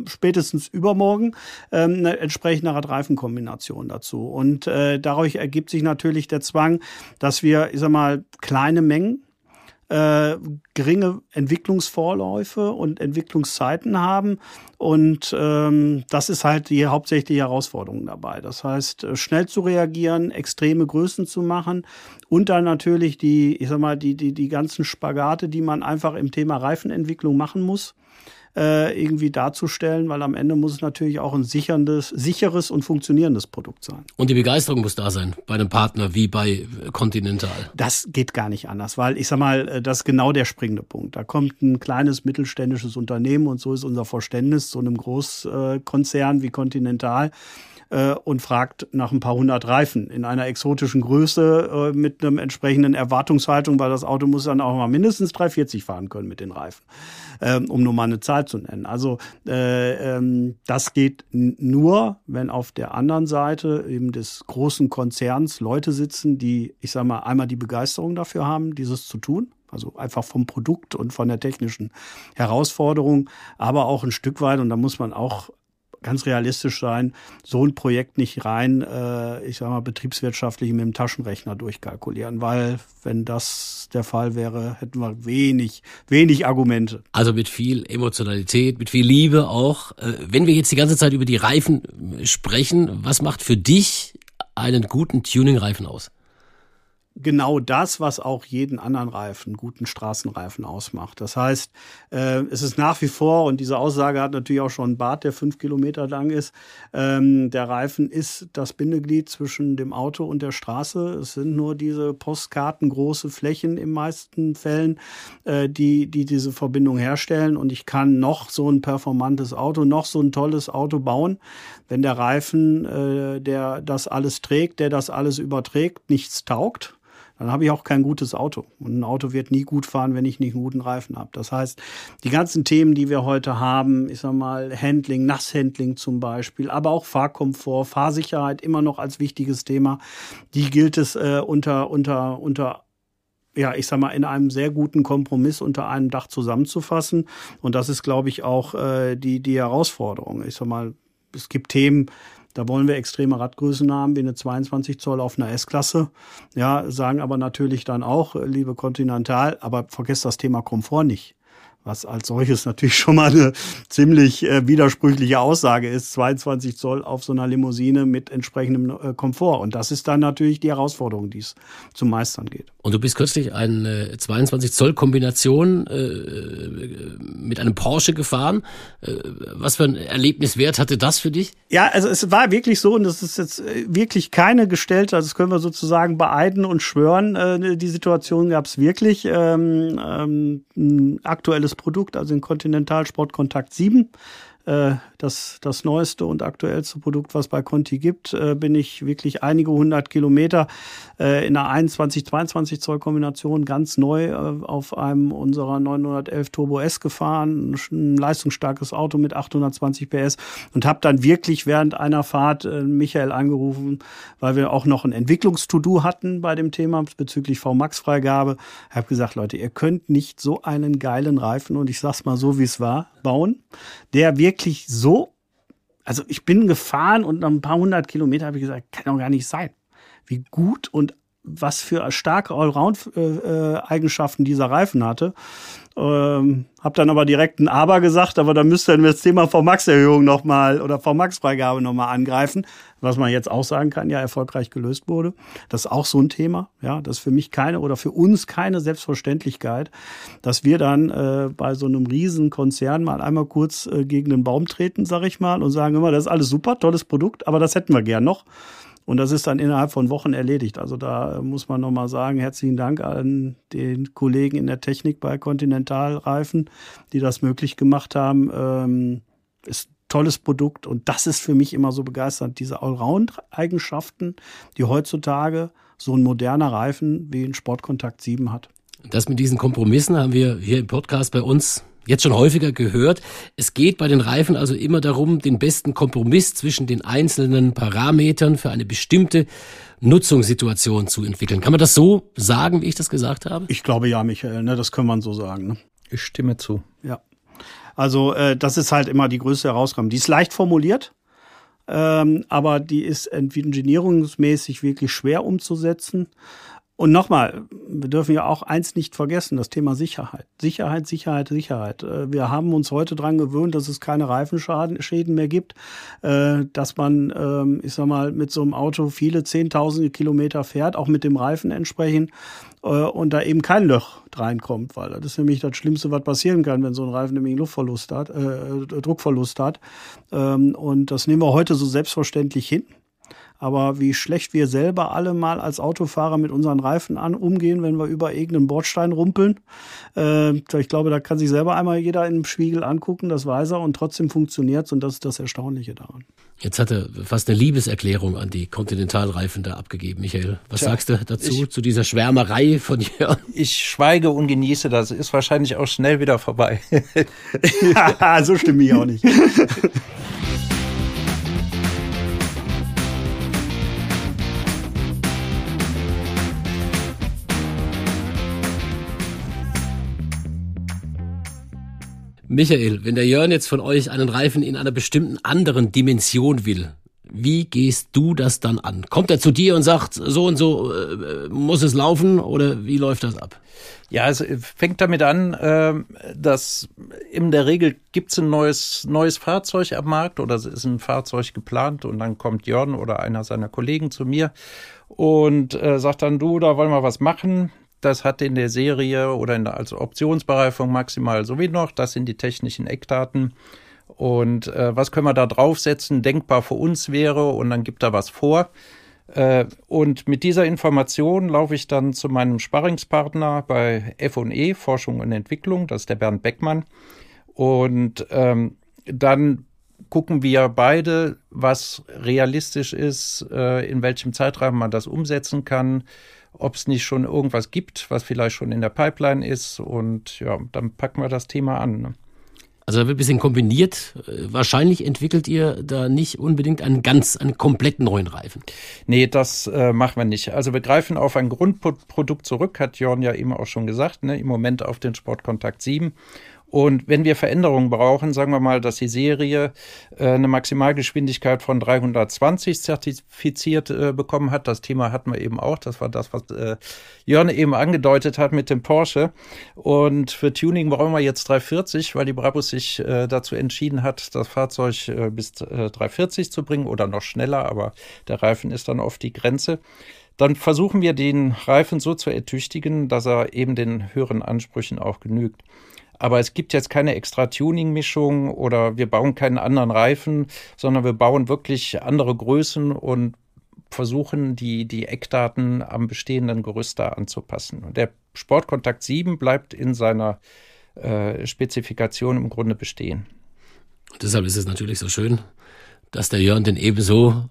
spätestens übermorgen ähm, eine entsprechende Radreifenkombination dazu. Und äh, dadurch ergibt sich natürlich der Zwang, dass wir, ich sag mal, kleine Mengen äh, geringe Entwicklungsvorläufe und Entwicklungszeiten haben. Und ähm, das ist halt die hauptsächliche Herausforderung dabei. Das heißt, äh, schnell zu reagieren, extreme Größen zu machen und dann natürlich die, ich sag mal, die, die, die ganzen Spagate, die man einfach im Thema Reifenentwicklung machen muss äh, irgendwie darzustellen, weil am Ende muss es natürlich auch ein sicherndes, sicheres und funktionierendes Produkt sein. Und die Begeisterung muss da sein bei einem Partner wie bei Continental. Das geht gar nicht anders, weil ich sag mal, äh, das ist genau der springende Punkt. Da kommt ein kleines mittelständisches Unternehmen und so ist unser Verständnis zu einem Großkonzern wie Continental äh, und fragt nach ein paar hundert Reifen in einer exotischen Größe äh, mit einem entsprechenden Erwartungshaltung, weil das Auto muss dann auch mal mindestens 340 fahren können mit den Reifen, ähm, um nur mal eine Zahl zu nennen. Also äh, ähm, das geht nur, wenn auf der anderen Seite eben des großen Konzerns Leute sitzen, die, ich sage mal, einmal die Begeisterung dafür haben, dieses zu tun, also einfach vom Produkt und von der technischen Herausforderung, aber auch ein Stück weit, und da muss man auch ganz realistisch sein, so ein Projekt nicht rein, äh, ich sag mal, betriebswirtschaftlich mit dem Taschenrechner durchkalkulieren, weil wenn das der Fall wäre, hätten wir wenig, wenig Argumente. Also mit viel Emotionalität, mit viel Liebe auch. Äh, wenn wir jetzt die ganze Zeit über die Reifen sprechen, was macht für dich einen guten Tuning-Reifen aus? Genau das, was auch jeden anderen Reifen, guten Straßenreifen ausmacht. Das heißt, äh, es ist nach wie vor, und diese Aussage hat natürlich auch schon ein Bart, der fünf Kilometer lang ist, ähm, der Reifen ist das Bindeglied zwischen dem Auto und der Straße. Es sind nur diese postkartengroße Flächen in meisten Fällen, äh, die, die diese Verbindung herstellen. Und ich kann noch so ein performantes Auto, noch so ein tolles Auto bauen, wenn der Reifen, äh, der das alles trägt, der das alles überträgt, nichts taugt dann habe ich auch kein gutes Auto. Und ein Auto wird nie gut fahren, wenn ich nicht einen guten Reifen habe. Das heißt, die ganzen Themen, die wir heute haben, ich sag mal, Handling, Nasshandling zum Beispiel, aber auch Fahrkomfort, Fahrsicherheit immer noch als wichtiges Thema, die gilt es äh, unter, unter, unter ja, ich sag mal, in einem sehr guten Kompromiss unter einem Dach zusammenzufassen. Und das ist, glaube ich, auch äh, die, die Herausforderung. Ich sag mal, es gibt Themen, da wollen wir extreme Radgrößen haben, wie eine 22 Zoll auf einer S-Klasse. Ja, sagen aber natürlich dann auch, liebe Continental, aber vergesst das Thema Komfort nicht was als solches natürlich [laughs] schon mal eine ziemlich äh, widersprüchliche Aussage ist, 22 Zoll auf so einer Limousine mit entsprechendem äh, Komfort. Und das ist dann natürlich die Herausforderung, die es zu meistern geht. Und du bist kürzlich eine 22 Zoll Kombination äh, mit einem Porsche gefahren. Äh, was für ein Erlebniswert hatte das für dich? Ja, also es war wirklich so, und das ist jetzt äh, wirklich keine gestellte, also das können wir sozusagen beeiden und schwören, äh, die Situation gab es wirklich. Ähm, ähm, ein aktuelles Produkt, also den Continental Sport Kontakt 7 äh, das, das neueste und aktuellste Produkt, was bei Conti gibt, äh, bin ich wirklich einige hundert Kilometer äh, in einer 21, 22 Zoll Kombination ganz neu auf einem unserer 911 Turbo S gefahren, ein leistungsstarkes Auto mit 820 PS und habe dann wirklich während einer Fahrt Michael angerufen, weil wir auch noch ein Entwicklungstudo hatten bei dem Thema bezüglich VMAX-Freigabe. Habe gesagt, Leute, ihr könnt nicht so einen geilen Reifen und ich sag's mal so, wie es war, bauen, der wirklich so, also ich bin gefahren und nach ein paar hundert Kilometer habe ich gesagt, kann doch gar nicht sein. Wie gut und was für starke Allround-Eigenschaften dieser Reifen hatte. Ähm, hab dann aber direkt ein Aber gesagt, aber da müsste wir das Thema VMAX-Erhöhung nochmal oder VMAX-Freigabe nochmal angreifen, was man jetzt auch sagen kann, ja, erfolgreich gelöst wurde. Das ist auch so ein Thema, ja, das ist für mich keine oder für uns keine Selbstverständlichkeit, dass wir dann äh, bei so einem riesen Konzern mal einmal kurz äh, gegen den Baum treten, sag ich mal, und sagen immer, das ist alles super, tolles Produkt, aber das hätten wir gern noch. Und das ist dann innerhalb von Wochen erledigt. Also da muss man nochmal sagen, herzlichen Dank an den Kollegen in der Technik bei Continental Reifen, die das möglich gemacht haben. Ähm, ist tolles Produkt und das ist für mich immer so begeisternd. Diese Allround-Eigenschaften, die heutzutage so ein moderner Reifen wie ein Sportkontakt 7 hat. Das mit diesen Kompromissen haben wir hier im Podcast bei uns jetzt schon häufiger gehört. Es geht bei den Reifen also immer darum, den besten Kompromiss zwischen den einzelnen Parametern für eine bestimmte Nutzungssituation zu entwickeln. Kann man das so sagen, wie ich das gesagt habe? Ich glaube ja, Michael, ne, das kann man so sagen. Ne? Ich stimme zu. Ja. Also äh, das ist halt immer die größte Herausgabe. Die ist leicht formuliert, ähm, aber die ist engineerungsmäßig wirklich schwer umzusetzen. Und nochmal, wir dürfen ja auch eins nicht vergessen, das Thema Sicherheit. Sicherheit, Sicherheit, Sicherheit. Äh, wir haben uns heute dran gewöhnt, dass es keine Reifenschäden mehr gibt, äh, dass man, ähm, ich sag mal, mit so einem Auto viele zehntausende Kilometer fährt, auch mit dem Reifen entsprechend, äh, und da eben kein Loch reinkommt, weil das ist nämlich das Schlimmste, was passieren kann, wenn so ein Reifen nämlich Luftverlust hat, äh, Druckverlust hat. Ähm, und das nehmen wir heute so selbstverständlich hin. Aber wie schlecht wir selber alle mal als Autofahrer mit unseren Reifen an, umgehen, wenn wir über irgendeinen Bordstein rumpeln. Äh, ich glaube, da kann sich selber einmal jeder im Spiegel angucken, das weiß er und trotzdem funktioniert's und das ist das Erstaunliche daran. Jetzt hat er fast eine Liebeserklärung an die Kontinentalreifen da abgegeben, Michael. Was Tja, sagst du dazu, ich, zu dieser Schwärmerei von Jörn? Ich schweige und genieße das. Ist wahrscheinlich auch schnell wieder vorbei. [laughs] [laughs] so stimme ich auch nicht. [laughs] Michael, wenn der Jörn jetzt von euch einen Reifen in einer bestimmten anderen Dimension will, wie gehst du das dann an? Kommt er zu dir und sagt, so und so äh, muss es laufen oder wie läuft das ab? Ja, es fängt damit an, äh, dass in der Regel gibt's ein neues, neues Fahrzeug am Markt oder es ist ein Fahrzeug geplant und dann kommt Jörn oder einer seiner Kollegen zu mir und äh, sagt dann, du, da wollen wir was machen das hat in der Serie oder in der, als Optionsbereifung maximal so wie noch. Das sind die technischen Eckdaten. Und äh, was können wir da draufsetzen, denkbar für uns wäre und dann gibt er was vor. Äh, und mit dieser Information laufe ich dann zu meinem Sparringspartner bei F&E, Forschung und Entwicklung, das ist der Bernd Beckmann. Und ähm, dann gucken wir beide, was realistisch ist, äh, in welchem Zeitraum man das umsetzen kann, ob es nicht schon irgendwas gibt, was vielleicht schon in der Pipeline ist. Und ja, dann packen wir das Thema an. Ne? Also da wird ein bisschen kombiniert. Wahrscheinlich entwickelt ihr da nicht unbedingt einen ganz, einen komplett neuen Reifen. Nee, das äh, machen wir nicht. Also wir greifen auf ein Grundprodukt zurück, hat Jorn ja eben auch schon gesagt, ne? im Moment auf den Sportkontakt 7. Und wenn wir Veränderungen brauchen, sagen wir mal, dass die Serie äh, eine Maximalgeschwindigkeit von 320 zertifiziert äh, bekommen hat, das Thema hatten wir eben auch, das war das, was äh, Jörn eben angedeutet hat mit dem Porsche. Und für Tuning brauchen wir jetzt 340, weil die Brabus sich äh, dazu entschieden hat, das Fahrzeug äh, bis äh, 340 zu bringen oder noch schneller, aber der Reifen ist dann oft die Grenze dann versuchen wir den Reifen so zu ertüchtigen, dass er eben den höheren Ansprüchen auch genügt. Aber es gibt jetzt keine extra Tuning-Mischung oder wir bauen keinen anderen Reifen, sondern wir bauen wirklich andere Größen und versuchen, die, die Eckdaten am bestehenden Gerüst da anzupassen. Und der Sportkontakt 7 bleibt in seiner äh, Spezifikation im Grunde bestehen. deshalb ist es natürlich so schön, dass der Jörn den ebenso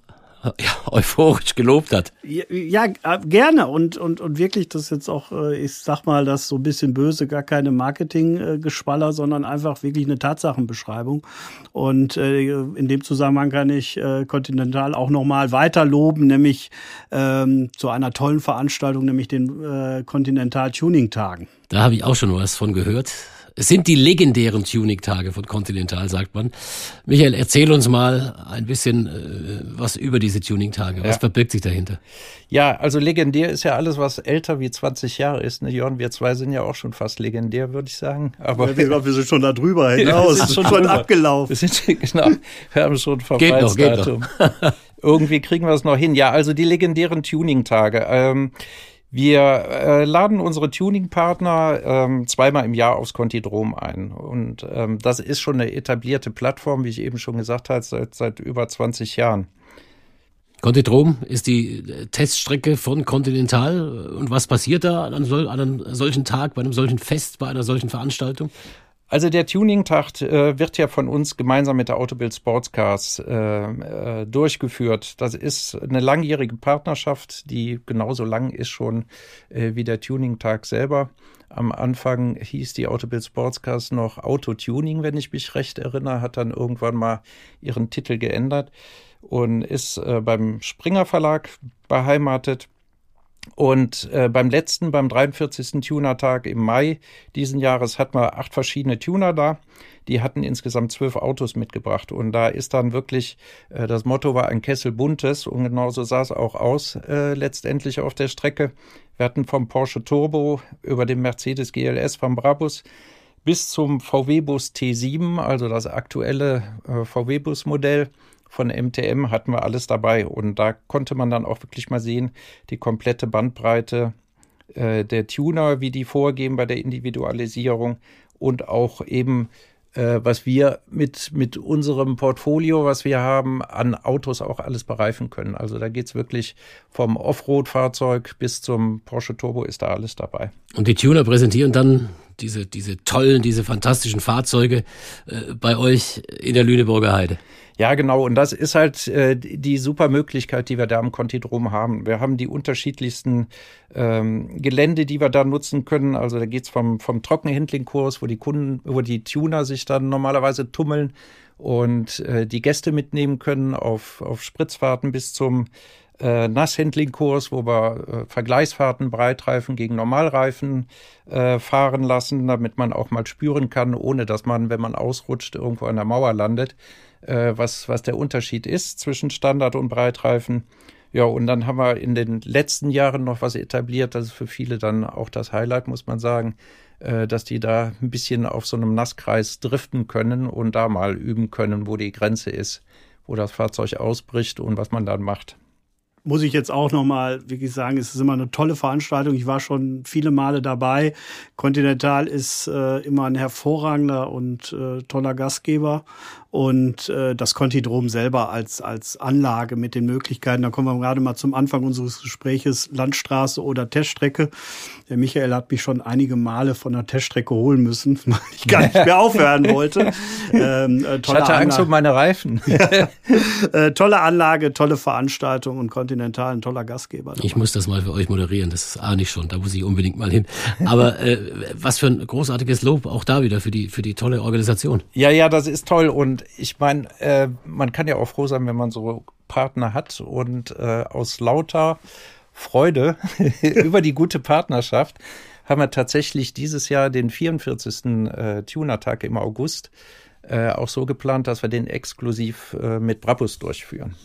[laughs] ja, euphorisch gelobt hat. Ja, äh, gerne und, und, und wirklich, das ist jetzt auch, äh, ich sag mal, das so ein bisschen böse, gar keine Marketing-Geschwaller, sondern einfach wirklich eine Tatsachenbeschreibung. Und äh, in dem Zusammenhang kann ich Continental auch nochmal weiter loben, nämlich ähm, zu einer tollen Veranstaltung, nämlich den äh, Continental Tuning Tagen. Da habe ich auch schon was von gehört. Es sind die legendären Tuning-Tage von Continental, sagt man. Michael, erzähl uns mal ein bisschen äh, was über diese Tuning-Tage. Was ja. verbirgt sich dahinter? Ja, also legendär ist ja alles, was älter wie 20 Jahre ist. Ne, Jörn, wir zwei sind ja auch schon fast legendär, würde ich sagen. Aber ja, wir, glaub, wir sind schon da drüber [laughs] hinaus. wir sind schon, schon abgelaufen. Wir sind, genau, wir haben schon Verfallsdatum. Irgendwie kriegen wir es noch hin. Ja, also die legendären Tuning-Tage. Ähm, wir äh, laden unsere Tuning-Partner ähm, zweimal im Jahr aufs Contidrom ein. Und ähm, das ist schon eine etablierte Plattform, wie ich eben schon gesagt habe, seit, seit über 20 Jahren. Contidrom ist die äh, Teststrecke von Continental. Und was passiert da an einem solchen Tag, bei einem solchen Fest, bei einer solchen Veranstaltung? Also der Tuning-Tag äh, wird ja von uns gemeinsam mit der Autobild Sportscars äh, äh, durchgeführt. Das ist eine langjährige Partnerschaft, die genauso lang ist schon äh, wie der Tuning-Tag selber. Am Anfang hieß die Autobild Sportscars noch Autotuning, wenn ich mich recht erinnere, hat dann irgendwann mal ihren Titel geändert und ist äh, beim Springer Verlag beheimatet. Und äh, beim letzten, beim 43. Tuner-Tag im Mai diesen Jahres, hatten wir acht verschiedene Tuner da. Die hatten insgesamt zwölf Autos mitgebracht. Und da ist dann wirklich, äh, das Motto war ein Kessel buntes und genauso sah es auch aus äh, letztendlich auf der Strecke. Wir hatten vom Porsche Turbo über den Mercedes GLS vom Brabus bis zum VW-Bus T7, also das aktuelle äh, VW-Bus-Modell von MTM hatten wir alles dabei. Und da konnte man dann auch wirklich mal sehen, die komplette Bandbreite äh, der Tuner, wie die vorgehen bei der Individualisierung und auch eben äh, was wir mit, mit unserem Portfolio, was wir haben, an Autos auch alles bereifen können. Also da geht es wirklich vom Offroad-Fahrzeug bis zum Porsche Turbo ist da alles dabei. Und die Tuner präsentieren dann diese, diese tollen, diese fantastischen Fahrzeuge äh, bei euch in der Lüneburger Heide. Ja, genau. Und das ist halt äh, die super Möglichkeit, die wir da am Contidrom haben. Wir haben die unterschiedlichsten ähm, Gelände, die wir da nutzen können. Also da geht's vom, vom Trockenhandling-Kurs, wo die Kunden, wo die Tuner sich dann normalerweise tummeln und äh, die Gäste mitnehmen können auf, auf Spritzfahrten bis zum äh, Nasshandling-Kurs, wo wir äh, Vergleichsfahrten Breitreifen gegen Normalreifen äh, fahren lassen, damit man auch mal spüren kann, ohne dass man, wenn man ausrutscht, irgendwo an der Mauer landet äh, was, was der Unterschied ist zwischen Standard- und Breitreifen. Ja, und dann haben wir in den letzten Jahren noch was etabliert. Das ist für viele dann auch das Highlight, muss man sagen, äh, dass die da ein bisschen auf so einem Nasskreis driften können und da mal üben können, wo die Grenze ist, wo das Fahrzeug ausbricht und was man dann macht muss ich jetzt auch nochmal wirklich sagen, es ist immer eine tolle Veranstaltung. Ich war schon viele Male dabei. Continental ist äh, immer ein hervorragender und äh, toller Gastgeber und äh, das Contidrom selber als, als Anlage mit den Möglichkeiten. Da kommen wir gerade mal zum Anfang unseres Gespräches, Landstraße oder Teststrecke. Der Michael hat mich schon einige Male von der Teststrecke holen müssen, [laughs] weil ich gar nicht mehr aufhören wollte. [laughs] Ähm, äh, ich hatte Anlage. Angst um meine Reifen. [laughs] äh, tolle Anlage, tolle Veranstaltung und Continental ein toller Gastgeber. Dabei. Ich muss das mal für euch moderieren, das ahne ich schon, da muss ich unbedingt mal hin. Aber äh, was für ein großartiges Lob auch da wieder für die, für die tolle Organisation. Ja, ja, das ist toll und ich meine, äh, man kann ja auch froh sein, wenn man so Partner hat und äh, aus lauter Freude [laughs] über die gute Partnerschaft haben wir tatsächlich dieses Jahr den 44. Äh, Tuner-Tag im August äh, auch so geplant, dass wir den exklusiv äh, mit Brabus durchführen.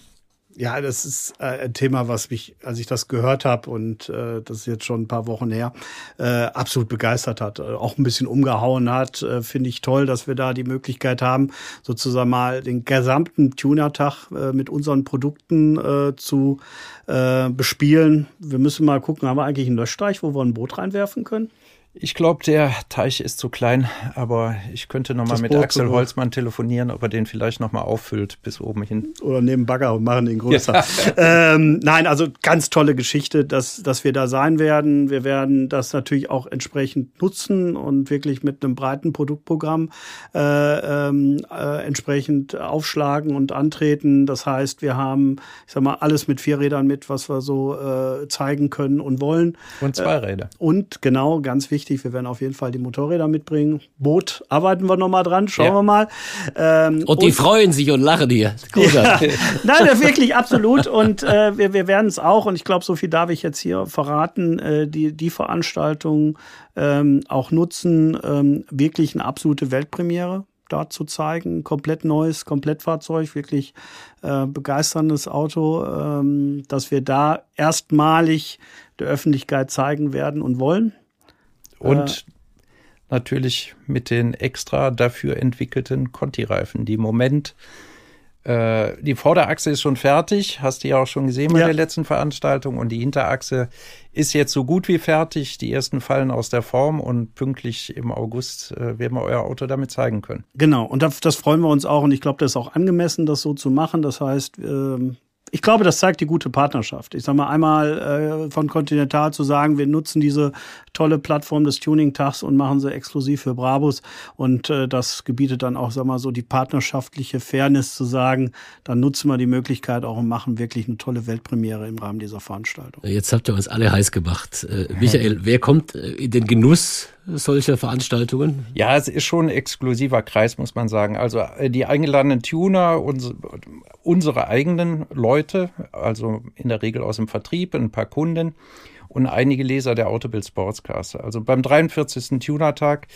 Ja, das ist äh, ein Thema, was mich, als ich das gehört habe und äh, das ist jetzt schon ein paar Wochen her, äh, absolut begeistert hat, äh, auch ein bisschen umgehauen hat. Äh, Finde ich toll, dass wir da die Möglichkeit haben, sozusagen mal den gesamten Tunertag äh, mit unseren Produkten äh, zu äh, bespielen. Wir müssen mal gucken, haben wir eigentlich einen Löschstreich, wo wir ein Boot reinwerfen können? Ich glaube, der Teich ist zu klein, aber ich könnte noch mal mit Boot Axel Holzmann telefonieren, ob er den vielleicht noch mal auffüllt bis oben hin. Oder neben Bagger und machen ihn größer. Ja. [laughs] ähm, nein, also ganz tolle Geschichte, dass, dass wir da sein werden. Wir werden das natürlich auch entsprechend nutzen und wirklich mit einem breiten Produktprogramm äh, ähm, äh, entsprechend aufschlagen und antreten. Das heißt, wir haben, ich sag mal, alles mit vier Rädern mit, was wir so äh, zeigen können und wollen. Und zwei Räder. Äh, und genau, ganz wichtig, wichtig. Wir werden auf jeden Fall die Motorräder mitbringen. Boot arbeiten wir nochmal dran, schauen ja. wir mal. Ähm, und die und, freuen sich und lachen hier. [laughs] Ja, nein, wirklich absolut. Und äh, wir, wir werden es auch, und ich glaube, so viel darf ich jetzt hier verraten, äh, die, die Veranstaltung ähm, auch nutzen. Ähm, wirklich eine absolute Weltpremiere da zu zeigen. Komplett neues Komplettfahrzeug, wirklich äh, begeisterndes Auto, ähm, dass wir da erstmalig der Öffentlichkeit zeigen werden und wollen. Und äh, natürlich mit den extra dafür entwickelten Conti-Reifen, die im Moment äh, die Vorderachse ist schon fertig, hast du ja auch schon gesehen bei ja. der letzten Veranstaltung. Und die Hinterachse ist jetzt so gut wie fertig. Die ersten fallen aus der Form und pünktlich im August äh, werden wir euer Auto damit zeigen können. Genau, und das, das freuen wir uns auch. Und ich glaube, das ist auch angemessen, das so zu machen. Das heißt, ähm, ich glaube, das zeigt die gute Partnerschaft. Ich sage mal, einmal äh, von Continental zu sagen, wir nutzen diese tolle Plattform des Tuning-Tags und machen sie exklusiv für Brabus. Und äh, das gebietet dann auch, sag mal, so die partnerschaftliche Fairness zu sagen, dann nutzen wir die Möglichkeit auch und machen wirklich eine tolle Weltpremiere im Rahmen dieser Veranstaltung. Jetzt habt ihr uns alle heiß gemacht. Äh, Michael, wer kommt äh, in den Genuss solcher Veranstaltungen? Ja, es ist schon ein exklusiver Kreis, muss man sagen. Also äh, die eingeladenen Tuner, unsere, unsere eigenen Leute, also in der Regel aus dem Vertrieb, ein paar Kunden und einige Leser der Autobild Sportscast. Also beim 43. Tuner-Tag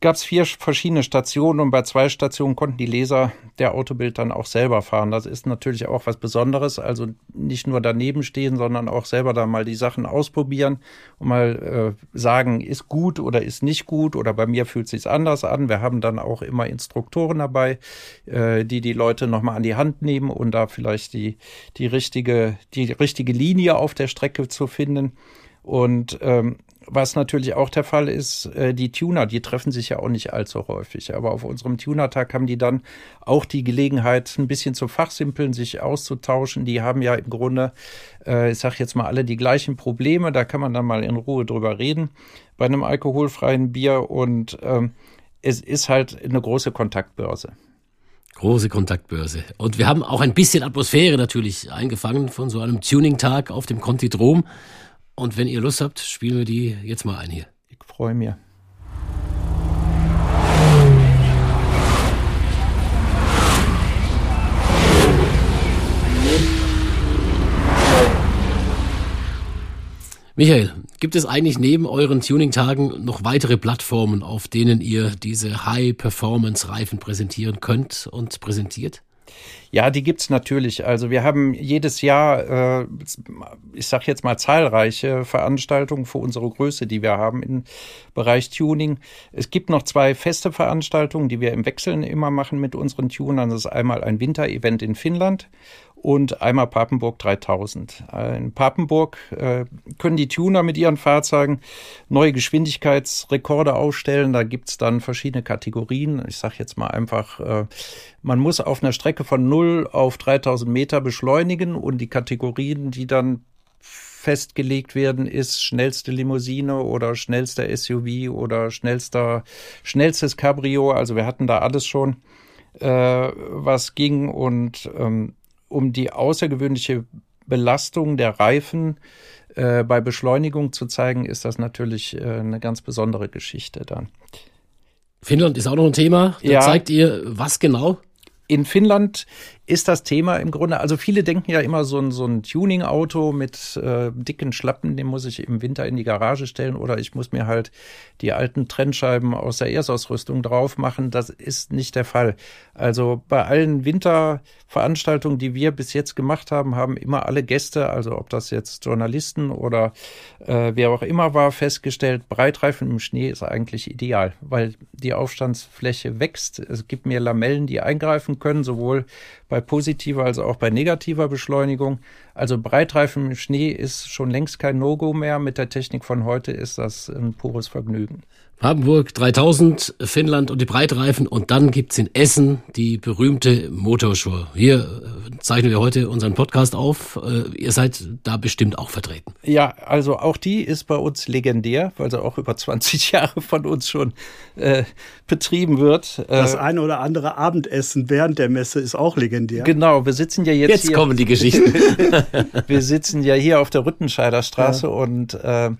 gab es vier verschiedene Stationen und bei zwei Stationen konnten die Leser der Autobild dann auch selber fahren. Das ist natürlich auch was Besonderes. Also nicht nur daneben stehen, sondern auch selber da mal die Sachen ausprobieren und mal äh, sagen, ist gut oder ist nicht gut oder bei mir fühlt sich anders an. Wir haben dann auch immer Instruktoren dabei, äh, die die Leute nochmal an die Hand nehmen und da vielleicht die, die richtige, die richtige Linie auf der Strecke zu finden. Und ähm, was natürlich auch der Fall ist, äh, die Tuner, die treffen sich ja auch nicht allzu häufig. Aber auf unserem Tuner-Tag haben die dann auch die Gelegenheit, ein bisschen zu fachsimpeln, sich auszutauschen. Die haben ja im Grunde, äh, ich sag jetzt mal, alle die gleichen Probleme. Da kann man dann mal in Ruhe drüber reden bei einem alkoholfreien Bier. Und ähm, es ist halt eine große Kontaktbörse. Große Kontaktbörse. Und wir haben auch ein bisschen Atmosphäre natürlich eingefangen von so einem Tuning-Tag auf dem Contidrom. Und wenn ihr Lust habt, spielen wir die jetzt mal ein hier. Ich freue mich. Michael, gibt es eigentlich neben euren Tuning-Tagen noch weitere Plattformen, auf denen ihr diese High-Performance-Reifen präsentieren könnt und präsentiert? Ja, die gibt's natürlich. Also wir haben jedes Jahr, äh, ich sage jetzt mal, zahlreiche Veranstaltungen für unsere Größe, die wir haben im Bereich Tuning. Es gibt noch zwei feste Veranstaltungen, die wir im Wechseln immer machen mit unseren Tunern. Das ist einmal ein Winterevent in Finnland und einmal Papenburg 3000. In Papenburg äh, können die Tuner mit ihren Fahrzeugen neue Geschwindigkeitsrekorde aufstellen. Da gibt's dann verschiedene Kategorien. Ich sage jetzt mal einfach, äh, man muss auf einer Strecke von 0 auf 3000 Meter beschleunigen und die Kategorien, die dann festgelegt werden, ist schnellste Limousine oder schnellster SUV oder schnellster, schnellstes Cabrio. Also wir hatten da alles schon, äh, was ging und ähm, um die außergewöhnliche Belastung der Reifen äh, bei Beschleunigung zu zeigen, ist das natürlich äh, eine ganz besondere Geschichte dann. Finnland ist auch noch ein Thema. Da ja. zeigt ihr was genau? In Finnland ist das Thema im Grunde, also viele denken ja immer, so ein, so ein Tuning-Auto mit äh, dicken Schlappen, den muss ich im Winter in die Garage stellen oder ich muss mir halt die alten Trennscheiben aus der Erstausrüstung drauf machen. Das ist nicht der Fall. Also bei allen Winterveranstaltungen, die wir bis jetzt gemacht haben, haben immer alle Gäste, also ob das jetzt Journalisten oder äh, wer auch immer war, festgestellt, Breitreifen im Schnee ist eigentlich ideal, weil die Aufstandsfläche wächst. Es gibt mehr Lamellen, die eingreifen können, sowohl bei positiver als auch bei negativer Beschleunigung. Also Breitreifen im Schnee ist schon längst kein No-Go mehr. Mit der Technik von heute ist das ein pures Vergnügen. Papenburg 3000, Finnland und die Breitreifen. Und dann gibt's in Essen die berühmte Motorshow. Hier äh, zeichnen wir heute unseren Podcast auf. Äh, ihr seid da bestimmt auch vertreten. Ja, also auch die ist bei uns legendär, weil sie auch über 20 [laughs] Jahre von uns schon äh, betrieben wird. Äh, das eine oder andere Abendessen während der Messe ist auch legendär. Genau, wir sitzen ja jetzt. Jetzt hier, kommen die Geschichten. [laughs] wir sitzen ja hier auf der Rüttenscheider Straße ja. und äh,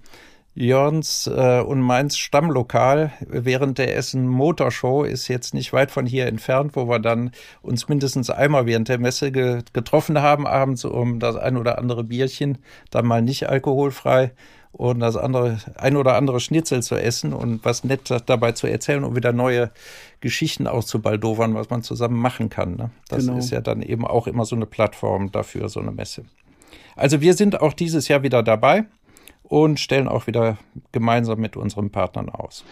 Jörns äh, und meins Stammlokal während der Essen Motorshow ist jetzt nicht weit von hier entfernt, wo wir dann uns mindestens einmal während der Messe ge getroffen haben, abends um das ein oder andere Bierchen, dann mal nicht alkoholfrei und das andere, ein oder andere Schnitzel zu essen und was nett dabei zu erzählen und wieder neue Geschichten auszubaldowern, was man zusammen machen kann. Ne? Das genau. ist ja dann eben auch immer so eine Plattform dafür, so eine Messe. Also wir sind auch dieses Jahr wieder dabei und stellen auch wieder gemeinsam mit unseren Partnern aus.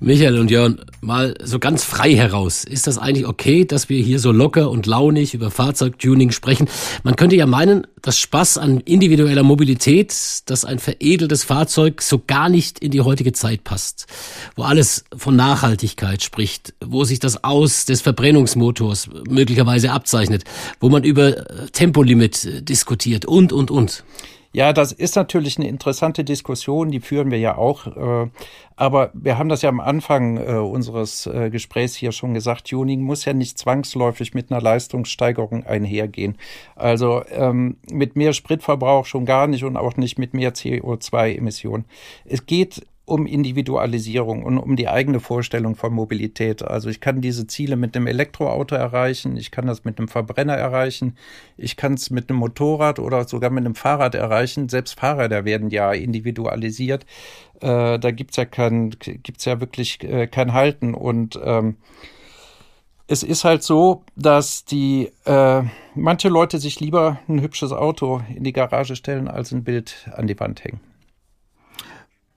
Michael und Jörn, mal so ganz frei heraus. Ist das eigentlich okay, dass wir hier so locker und launig über Fahrzeugtuning sprechen? Man könnte ja meinen, dass Spaß an individueller Mobilität, dass ein veredeltes Fahrzeug so gar nicht in die heutige Zeit passt. Wo alles von Nachhaltigkeit spricht, wo sich das Aus des Verbrennungsmotors möglicherweise abzeichnet, wo man über Tempolimit diskutiert und, und, und. Ja, das ist natürlich eine interessante Diskussion, die führen wir ja auch. Äh, aber wir haben das ja am Anfang äh, unseres äh, Gesprächs hier schon gesagt, Tuning muss ja nicht zwangsläufig mit einer Leistungssteigerung einhergehen. Also ähm, mit mehr Spritverbrauch schon gar nicht und auch nicht mit mehr CO2-Emissionen. Es geht um Individualisierung und um die eigene Vorstellung von Mobilität. Also ich kann diese Ziele mit einem Elektroauto erreichen, ich kann das mit einem Verbrenner erreichen, ich kann es mit einem Motorrad oder sogar mit einem Fahrrad erreichen. Selbst Fahrräder werden ja individualisiert. Äh, da gibt's ja kein, gibt's ja wirklich äh, kein Halten und ähm, es ist halt so, dass die äh, manche Leute sich lieber ein hübsches Auto in die Garage stellen, als ein Bild an die Wand hängen.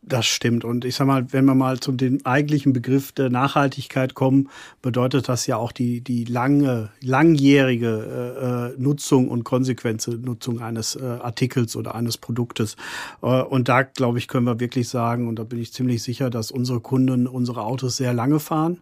Das stimmt. Und ich sag mal, wenn wir mal zum dem eigentlichen Begriff der Nachhaltigkeit kommen, bedeutet das ja auch die, die lange, langjährige äh, Nutzung und konsequente Nutzung eines äh, Artikels oder eines Produktes. Äh, und da, glaube ich, können wir wirklich sagen, und da bin ich ziemlich sicher, dass unsere Kunden unsere Autos sehr lange fahren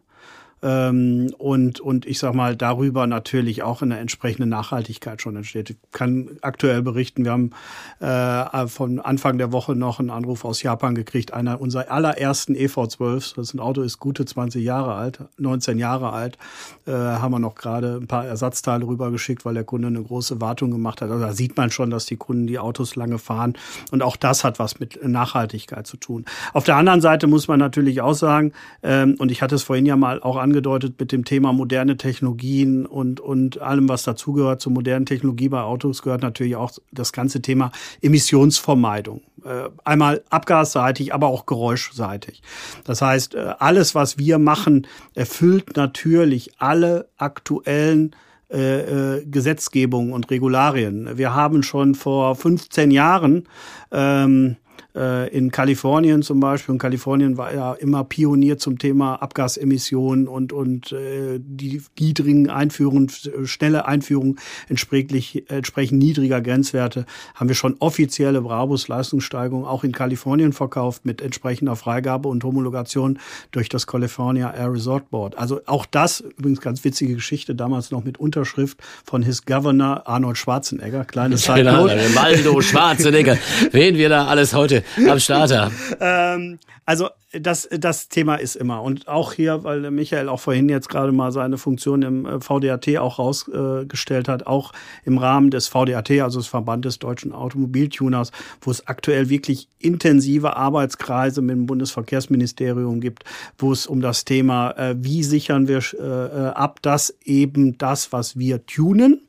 ähm, und, und ich sag mal, darüber natürlich auch eine entsprechende Nachhaltigkeit schon entsteht. Ich kann aktuell berichten, wir haben äh, von Anfang der Woche noch einen Anruf aus Japan gekriegt, einer unserer allerersten EV12, das ist ein Auto ist gute 20 Jahre alt, 19 Jahre alt, äh, haben wir noch gerade ein paar Ersatzteile rübergeschickt, weil der Kunde eine große Wartung gemacht hat. Also da sieht man schon, dass die Kunden die Autos lange fahren und auch das hat was mit Nachhaltigkeit zu tun. Auf der anderen Seite muss man natürlich auch sagen, ähm, und ich hatte es vorhin ja mal auch angedeutet mit dem Thema moderne Technologien und, und allem, was dazugehört zur modernen Technologie bei Autos, gehört natürlich auch das ganze Thema Emissionsvermeidung. Äh, einmal abgasseitig, aber auch geräuschseitig. Das heißt, äh, alles, was wir machen, erfüllt natürlich alle aktuellen äh, Gesetzgebungen und Regularien. Wir haben schon vor 15 Jahren ähm, äh, in Kalifornien zum Beispiel. Und Kalifornien war ja immer Pionier zum Thema Abgasemissionen und, und äh, die niedrigen Einführungen, schnelle Einführung entsprechend, entsprechend niedriger Grenzwerte haben wir schon offizielle Brabus-Leistungssteigerung auch in Kalifornien verkauft mit entsprechender Freigabe und Homologation durch das California Air Resort Board. Also auch das, übrigens ganz witzige Geschichte, damals noch mit Unterschrift von His Governor Arnold Schwarzenegger. Kleines Genau, Waldo Schwarzenegger. Wen wir da alles heute [laughs] am Start ähm, also das, das Thema ist immer. Und auch hier, weil Michael auch vorhin jetzt gerade mal seine Funktion im äh, VDAT auch rausgestellt hat, auch im Rahmen des VDAT, also des Verband des deutschen Automobiltuners, wo es aktuell wirklich intensive Arbeitskreise mit dem Bundesverkehrsministerium gibt, wo es um das Thema, äh, wie sichern wir äh, ab, dass eben das, was wir tunen,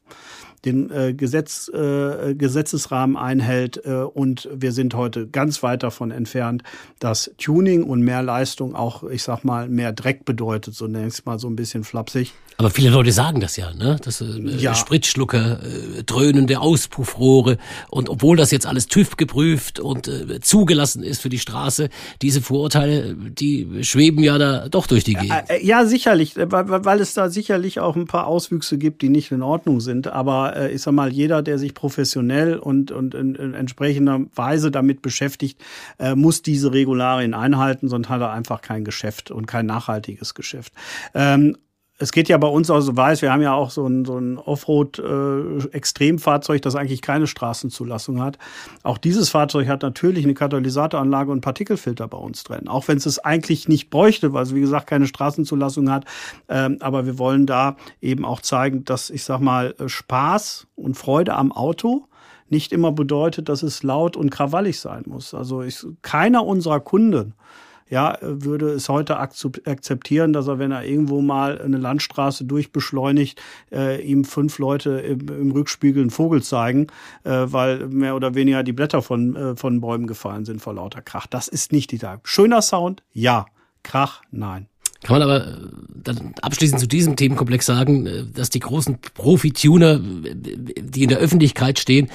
den äh, Gesetz, äh, Gesetzesrahmen einhält. Äh, und wir sind heute ganz weit davon entfernt, dass Tuning und mehr Leistung auch, ich sag mal, mehr Dreck bedeutet, so nenne ich es mal so ein bisschen flapsig. Aber viele Leute sagen das ja, ne? Das, äh, ja. Spritschlucker, äh, dröhnende Auspuffrohre. Und obwohl das jetzt alles TÜV geprüft und äh, zugelassen ist für die Straße, diese Vorurteile, die schweben ja da doch durch die Gegend. Äh, ja, sicherlich, äh, weil, weil es da sicherlich auch ein paar Auswüchse gibt, die nicht in Ordnung sind. Aber äh, ich sag mal, jeder, der sich professionell und, und in, in entsprechender Weise damit beschäftigt, äh, muss diese Regularien einhalten, sonst hat er einfach kein Geschäft und kein nachhaltiges Geschäft. Ähm, es geht ja bei uns auch so weiß, wir haben ja auch so ein, so ein Offroad-Extremfahrzeug, äh, das eigentlich keine Straßenzulassung hat. Auch dieses Fahrzeug hat natürlich eine Katalysatoranlage und Partikelfilter bei uns drin. Auch wenn es es eigentlich nicht bräuchte, weil es wie gesagt keine Straßenzulassung hat. Ähm, aber wir wollen da eben auch zeigen, dass ich sag mal Spaß und Freude am Auto nicht immer bedeutet, dass es laut und krawallig sein muss. Also ich, keiner unserer Kunden ja, würde es heute akzeptieren, dass er, wenn er irgendwo mal eine Landstraße durchbeschleunigt, äh, ihm fünf Leute im, im, Rückspiegel einen Vogel zeigen, äh, weil mehr oder weniger die Blätter von, äh, von Bäumen gefallen sind vor lauter Krach. Das ist nicht die Tag. Schöner Sound, ja. Krach, nein. Kann man aber äh, dann abschließend zu diesem Themenkomplex sagen, äh, dass die großen Profi-Tuner, äh, die in der Öffentlichkeit stehen,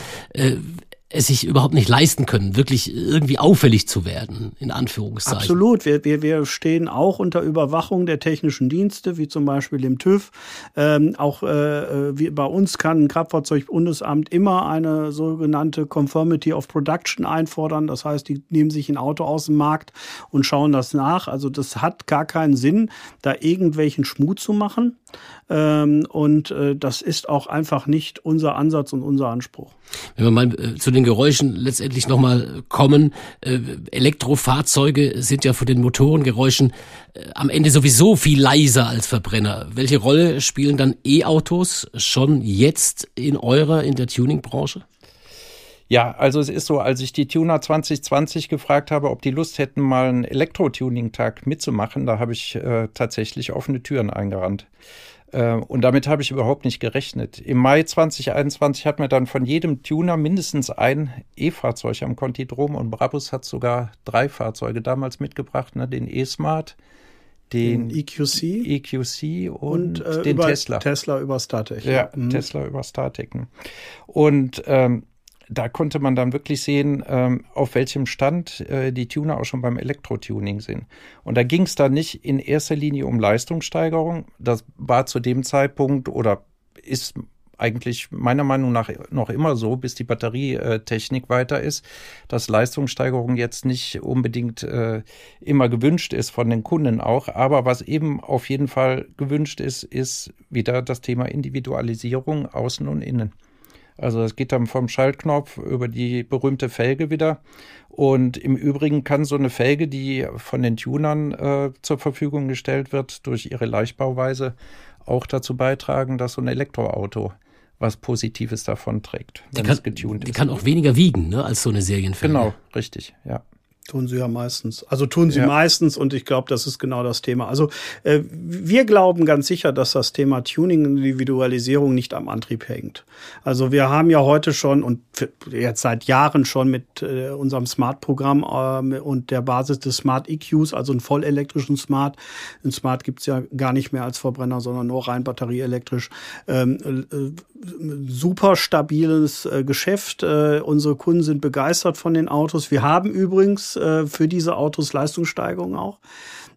es sich überhaupt nicht leisten können, wirklich irgendwie auffällig zu werden, in Anführungszeichen. Absolut. Wir, wir, wir stehen auch unter Überwachung der technischen Dienste, wie zum Beispiel dem TÜV. Ähm, auch äh, äh, wie bei uns kann ein Kraftfahrzeugbundesamt immer eine sogenannte Conformity of Production einfordern. Das heißt, die nehmen sich ein Auto aus dem Markt und schauen das nach. Also das hat gar keinen Sinn, da irgendwelchen Schmut zu machen. Ähm, und äh, das ist auch einfach nicht unser Ansatz und unser Anspruch. Wenn wir mal äh, zu den Geräuschen letztendlich nochmal kommen, äh, Elektrofahrzeuge sind ja von den Motorengeräuschen äh, am Ende sowieso viel leiser als Verbrenner. Welche Rolle spielen dann E-Autos schon jetzt in eurer, in der Tuningbranche? Ja, also es ist so, als ich die Tuner 2020 gefragt habe, ob die Lust hätten, mal einen Elektro-Tuning-Tag mitzumachen, da habe ich äh, tatsächlich offene Türen eingerannt. Äh, und damit habe ich überhaupt nicht gerechnet. Im Mai 2021 hat mir dann von jedem Tuner mindestens ein E-Fahrzeug am Contidrom und Brabus hat sogar drei Fahrzeuge damals mitgebracht, ne, den E-Smart, den, den EQC, EQC und, und äh, den Tesla. Tesla über Startech. Ja, mhm. Tesla über Startech. Und ähm, da konnte man dann wirklich sehen, ähm, auf welchem Stand äh, die Tuner auch schon beim Elektro-Tuning sind. Und da ging es dann nicht in erster Linie um Leistungssteigerung. Das war zu dem Zeitpunkt oder ist eigentlich meiner Meinung nach noch immer so, bis die Batterietechnik weiter ist, dass Leistungssteigerung jetzt nicht unbedingt äh, immer gewünscht ist von den Kunden auch. Aber was eben auf jeden Fall gewünscht ist, ist wieder das Thema Individualisierung außen und innen. Also es geht dann vom Schaltknopf über die berühmte Felge wieder. Und im Übrigen kann so eine Felge, die von den Tunern äh, zur Verfügung gestellt wird, durch ihre Leichtbauweise auch dazu beitragen, dass so ein Elektroauto was Positives davon trägt, wenn die kann, es getunt ist. Die kann auch weniger wiegen, ne, als so eine Serienfelge. Genau, richtig, ja. Tun sie ja meistens. Also tun sie ja. meistens und ich glaube, das ist genau das Thema. Also äh, wir glauben ganz sicher, dass das Thema Tuning und Individualisierung nicht am Antrieb hängt. Also wir haben ja heute schon und jetzt seit Jahren schon mit äh, unserem Smart-Programm äh, und der Basis des Smart EQs, also einen vollelektrischen Smart. Ein Smart gibt's ja gar nicht mehr als Verbrenner, sondern nur rein batterieelektrisch. Ähm, äh, super stabiles äh, Geschäft. Äh, unsere Kunden sind begeistert von den Autos. Wir haben übrigens äh, für diese Autos Leistungssteigerungen auch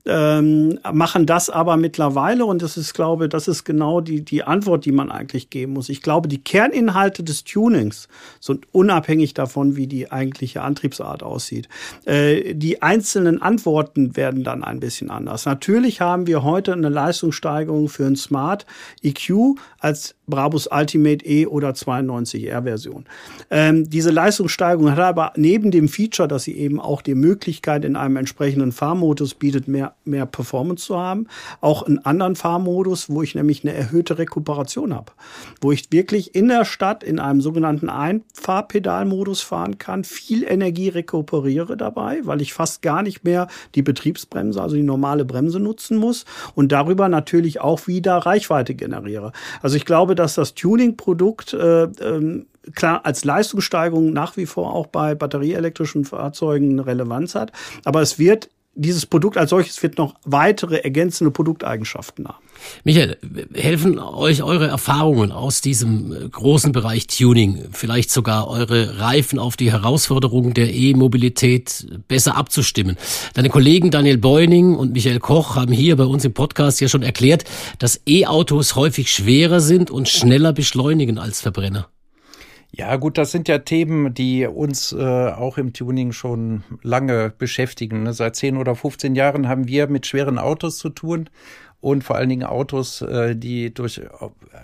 ähm, machen das aber mittlerweile, und das ist, glaube das ist genau die, die Antwort, die man eigentlich geben muss. Ich glaube, die Kerninhalte des Tunings sind unabhängig davon, wie die eigentliche Antriebsart aussieht. Äh, die einzelnen Antworten werden dann ein bisschen anders. Natürlich haben wir heute eine Leistungssteigerung für ein Smart EQ als Brabus Ultimate E oder 92R Version. Ähm, diese Leistungssteigerung hat aber neben dem Feature, dass sie eben auch die Möglichkeit in einem entsprechenden Fahrmodus bietet, mehr mehr, Performance zu haben. Auch einen anderen Fahrmodus, wo ich nämlich eine erhöhte Rekuperation habe. Wo ich wirklich in der Stadt in einem sogenannten Einfahrpedalmodus fahren kann, viel Energie rekuperiere dabei, weil ich fast gar nicht mehr die Betriebsbremse, also die normale Bremse nutzen muss und darüber natürlich auch wieder Reichweite generiere. Also ich glaube, dass das Tuning-Produkt äh, ähm, klar als Leistungssteigerung nach wie vor auch bei batterieelektrischen Fahrzeugen eine Relevanz hat, aber es wird dieses Produkt als solches wird noch weitere ergänzende Produkteigenschaften haben. Michael, helfen euch eure Erfahrungen aus diesem äh, großen Bereich Tuning, vielleicht sogar eure Reifen auf die Herausforderungen der E-Mobilität besser abzustimmen? Deine Kollegen Daniel Beuning und Michael Koch haben hier bei uns im Podcast ja schon erklärt, dass E-Autos häufig schwerer sind und schneller beschleunigen als Verbrenner. Ja, gut, das sind ja Themen, die uns äh, auch im Tuning schon lange beschäftigen. Ne? Seit 10 oder 15 Jahren haben wir mit schweren Autos zu tun und vor allen Dingen Autos, äh, die durch,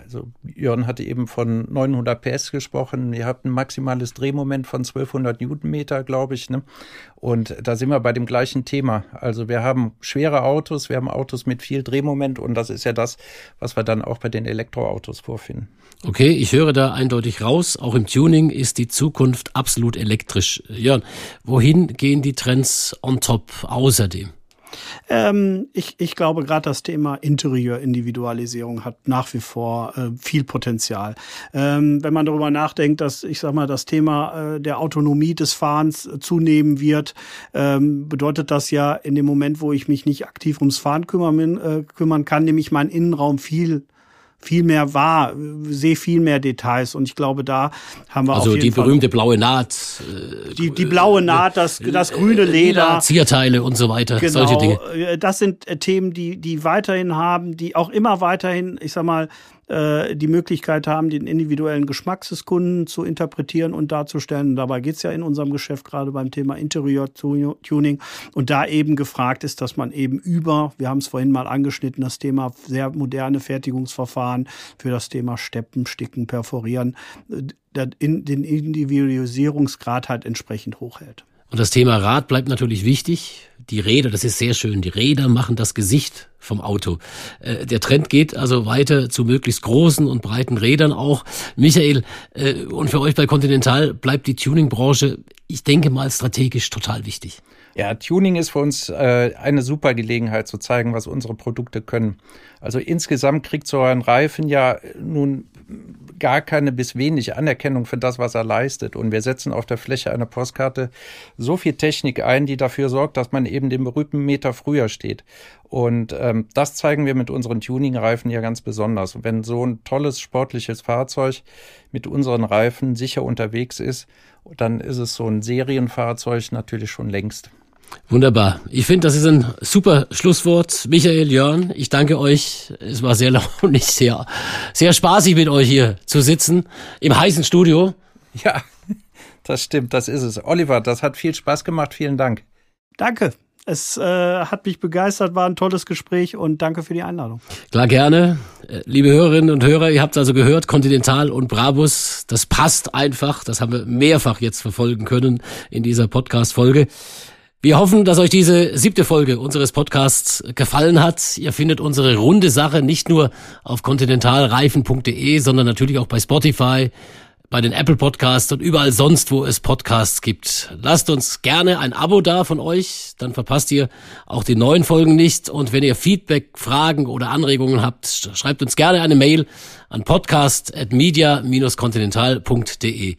also Jörn hatte eben von 900 PS gesprochen, ihr habt ein maximales Drehmoment von 1200 Newtonmeter, glaube ich, ne? Und da sind wir bei dem gleichen Thema. Also wir haben schwere Autos, wir haben Autos mit viel Drehmoment und das ist ja das, was wir dann auch bei den Elektroautos vorfinden. Okay, ich höre da eindeutig raus. Auch im Tuning ist die Zukunft absolut elektrisch. Jörn, wohin gehen die Trends on top außerdem? Ähm, ich, ich glaube, gerade das Thema Interieur-Individualisierung hat nach wie vor äh, viel Potenzial. Ähm, wenn man darüber nachdenkt, dass, ich sag mal, das Thema äh, der Autonomie des Fahrens zunehmen wird, ähm, bedeutet das ja in dem Moment, wo ich mich nicht aktiv ums Fahren kümmern, äh, kümmern kann, nämlich mein Innenraum viel viel mehr wahr, sehe viel mehr Details und ich glaube, da haben wir also auf jeden die Fall berühmte blaue Naht, äh, die, die blaue Naht, das, das grüne Leder, Zierteile und so weiter, genau, solche Dinge. Äh, das sind äh, Themen, die die weiterhin haben, die auch immer weiterhin, ich sag mal, äh, die Möglichkeit haben, den individuellen Geschmack des Kunden zu interpretieren und darzustellen. Und dabei geht's ja in unserem Geschäft gerade beim Thema Interior-Tuning. Und da eben gefragt ist, dass man eben über, wir haben es vorhin mal angeschnitten, das Thema sehr moderne Fertigungsverfahren für das Thema Steppen, Sticken, Perforieren, äh, den Individualisierungsgrad halt entsprechend hochhält. Und das Thema Rad bleibt natürlich wichtig. Die Räder, das ist sehr schön. Die Räder machen das Gesicht vom Auto. Äh, der Trend geht also weiter zu möglichst großen und breiten Rädern auch. Michael, äh, und für euch bei Continental bleibt die Tuningbranche, ich denke mal, strategisch total wichtig. Ja, Tuning ist für uns äh, eine super Gelegenheit zu zeigen, was unsere Produkte können. Also insgesamt kriegt so ein Reifen ja nun gar keine bis wenig Anerkennung für das, was er leistet. Und wir setzen auf der Fläche einer Postkarte so viel Technik ein, die dafür sorgt, dass man eben den berühmten Meter früher steht. Und ähm, das zeigen wir mit unseren Tuning-Reifen ja ganz besonders. Und wenn so ein tolles sportliches Fahrzeug mit unseren Reifen sicher unterwegs ist, dann ist es so ein Serienfahrzeug natürlich schon längst. Wunderbar. Ich finde, das ist ein super Schlusswort. Michael, Jörn, ich danke euch. Es war sehr [laughs] launig, sehr, sehr spaßig mit euch hier zu sitzen im heißen Studio. Ja, das stimmt, das ist es. Oliver, das hat viel Spaß gemacht. Vielen Dank. Danke. Es äh, hat mich begeistert, war ein tolles Gespräch und danke für die Einladung. Klar, gerne. Äh, liebe Hörerinnen und Hörer, ihr habt also gehört, Continental und Brabus, das passt einfach. Das haben wir mehrfach jetzt verfolgen können in dieser Podcast-Folge. Wir hoffen, dass euch diese siebte Folge unseres Podcasts gefallen hat. Ihr findet unsere runde Sache nicht nur auf kontinentalreifen.de, sondern natürlich auch bei Spotify, bei den Apple Podcasts und überall sonst, wo es Podcasts gibt. Lasst uns gerne ein Abo da von euch, dann verpasst ihr auch die neuen Folgen nicht. Und wenn ihr Feedback, Fragen oder Anregungen habt, schreibt uns gerne eine Mail an podcast.media-continental.de.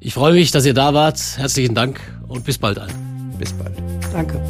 Ich freue mich, dass ihr da wart. Herzlichen Dank und bis bald allen. Bis bald. Danke.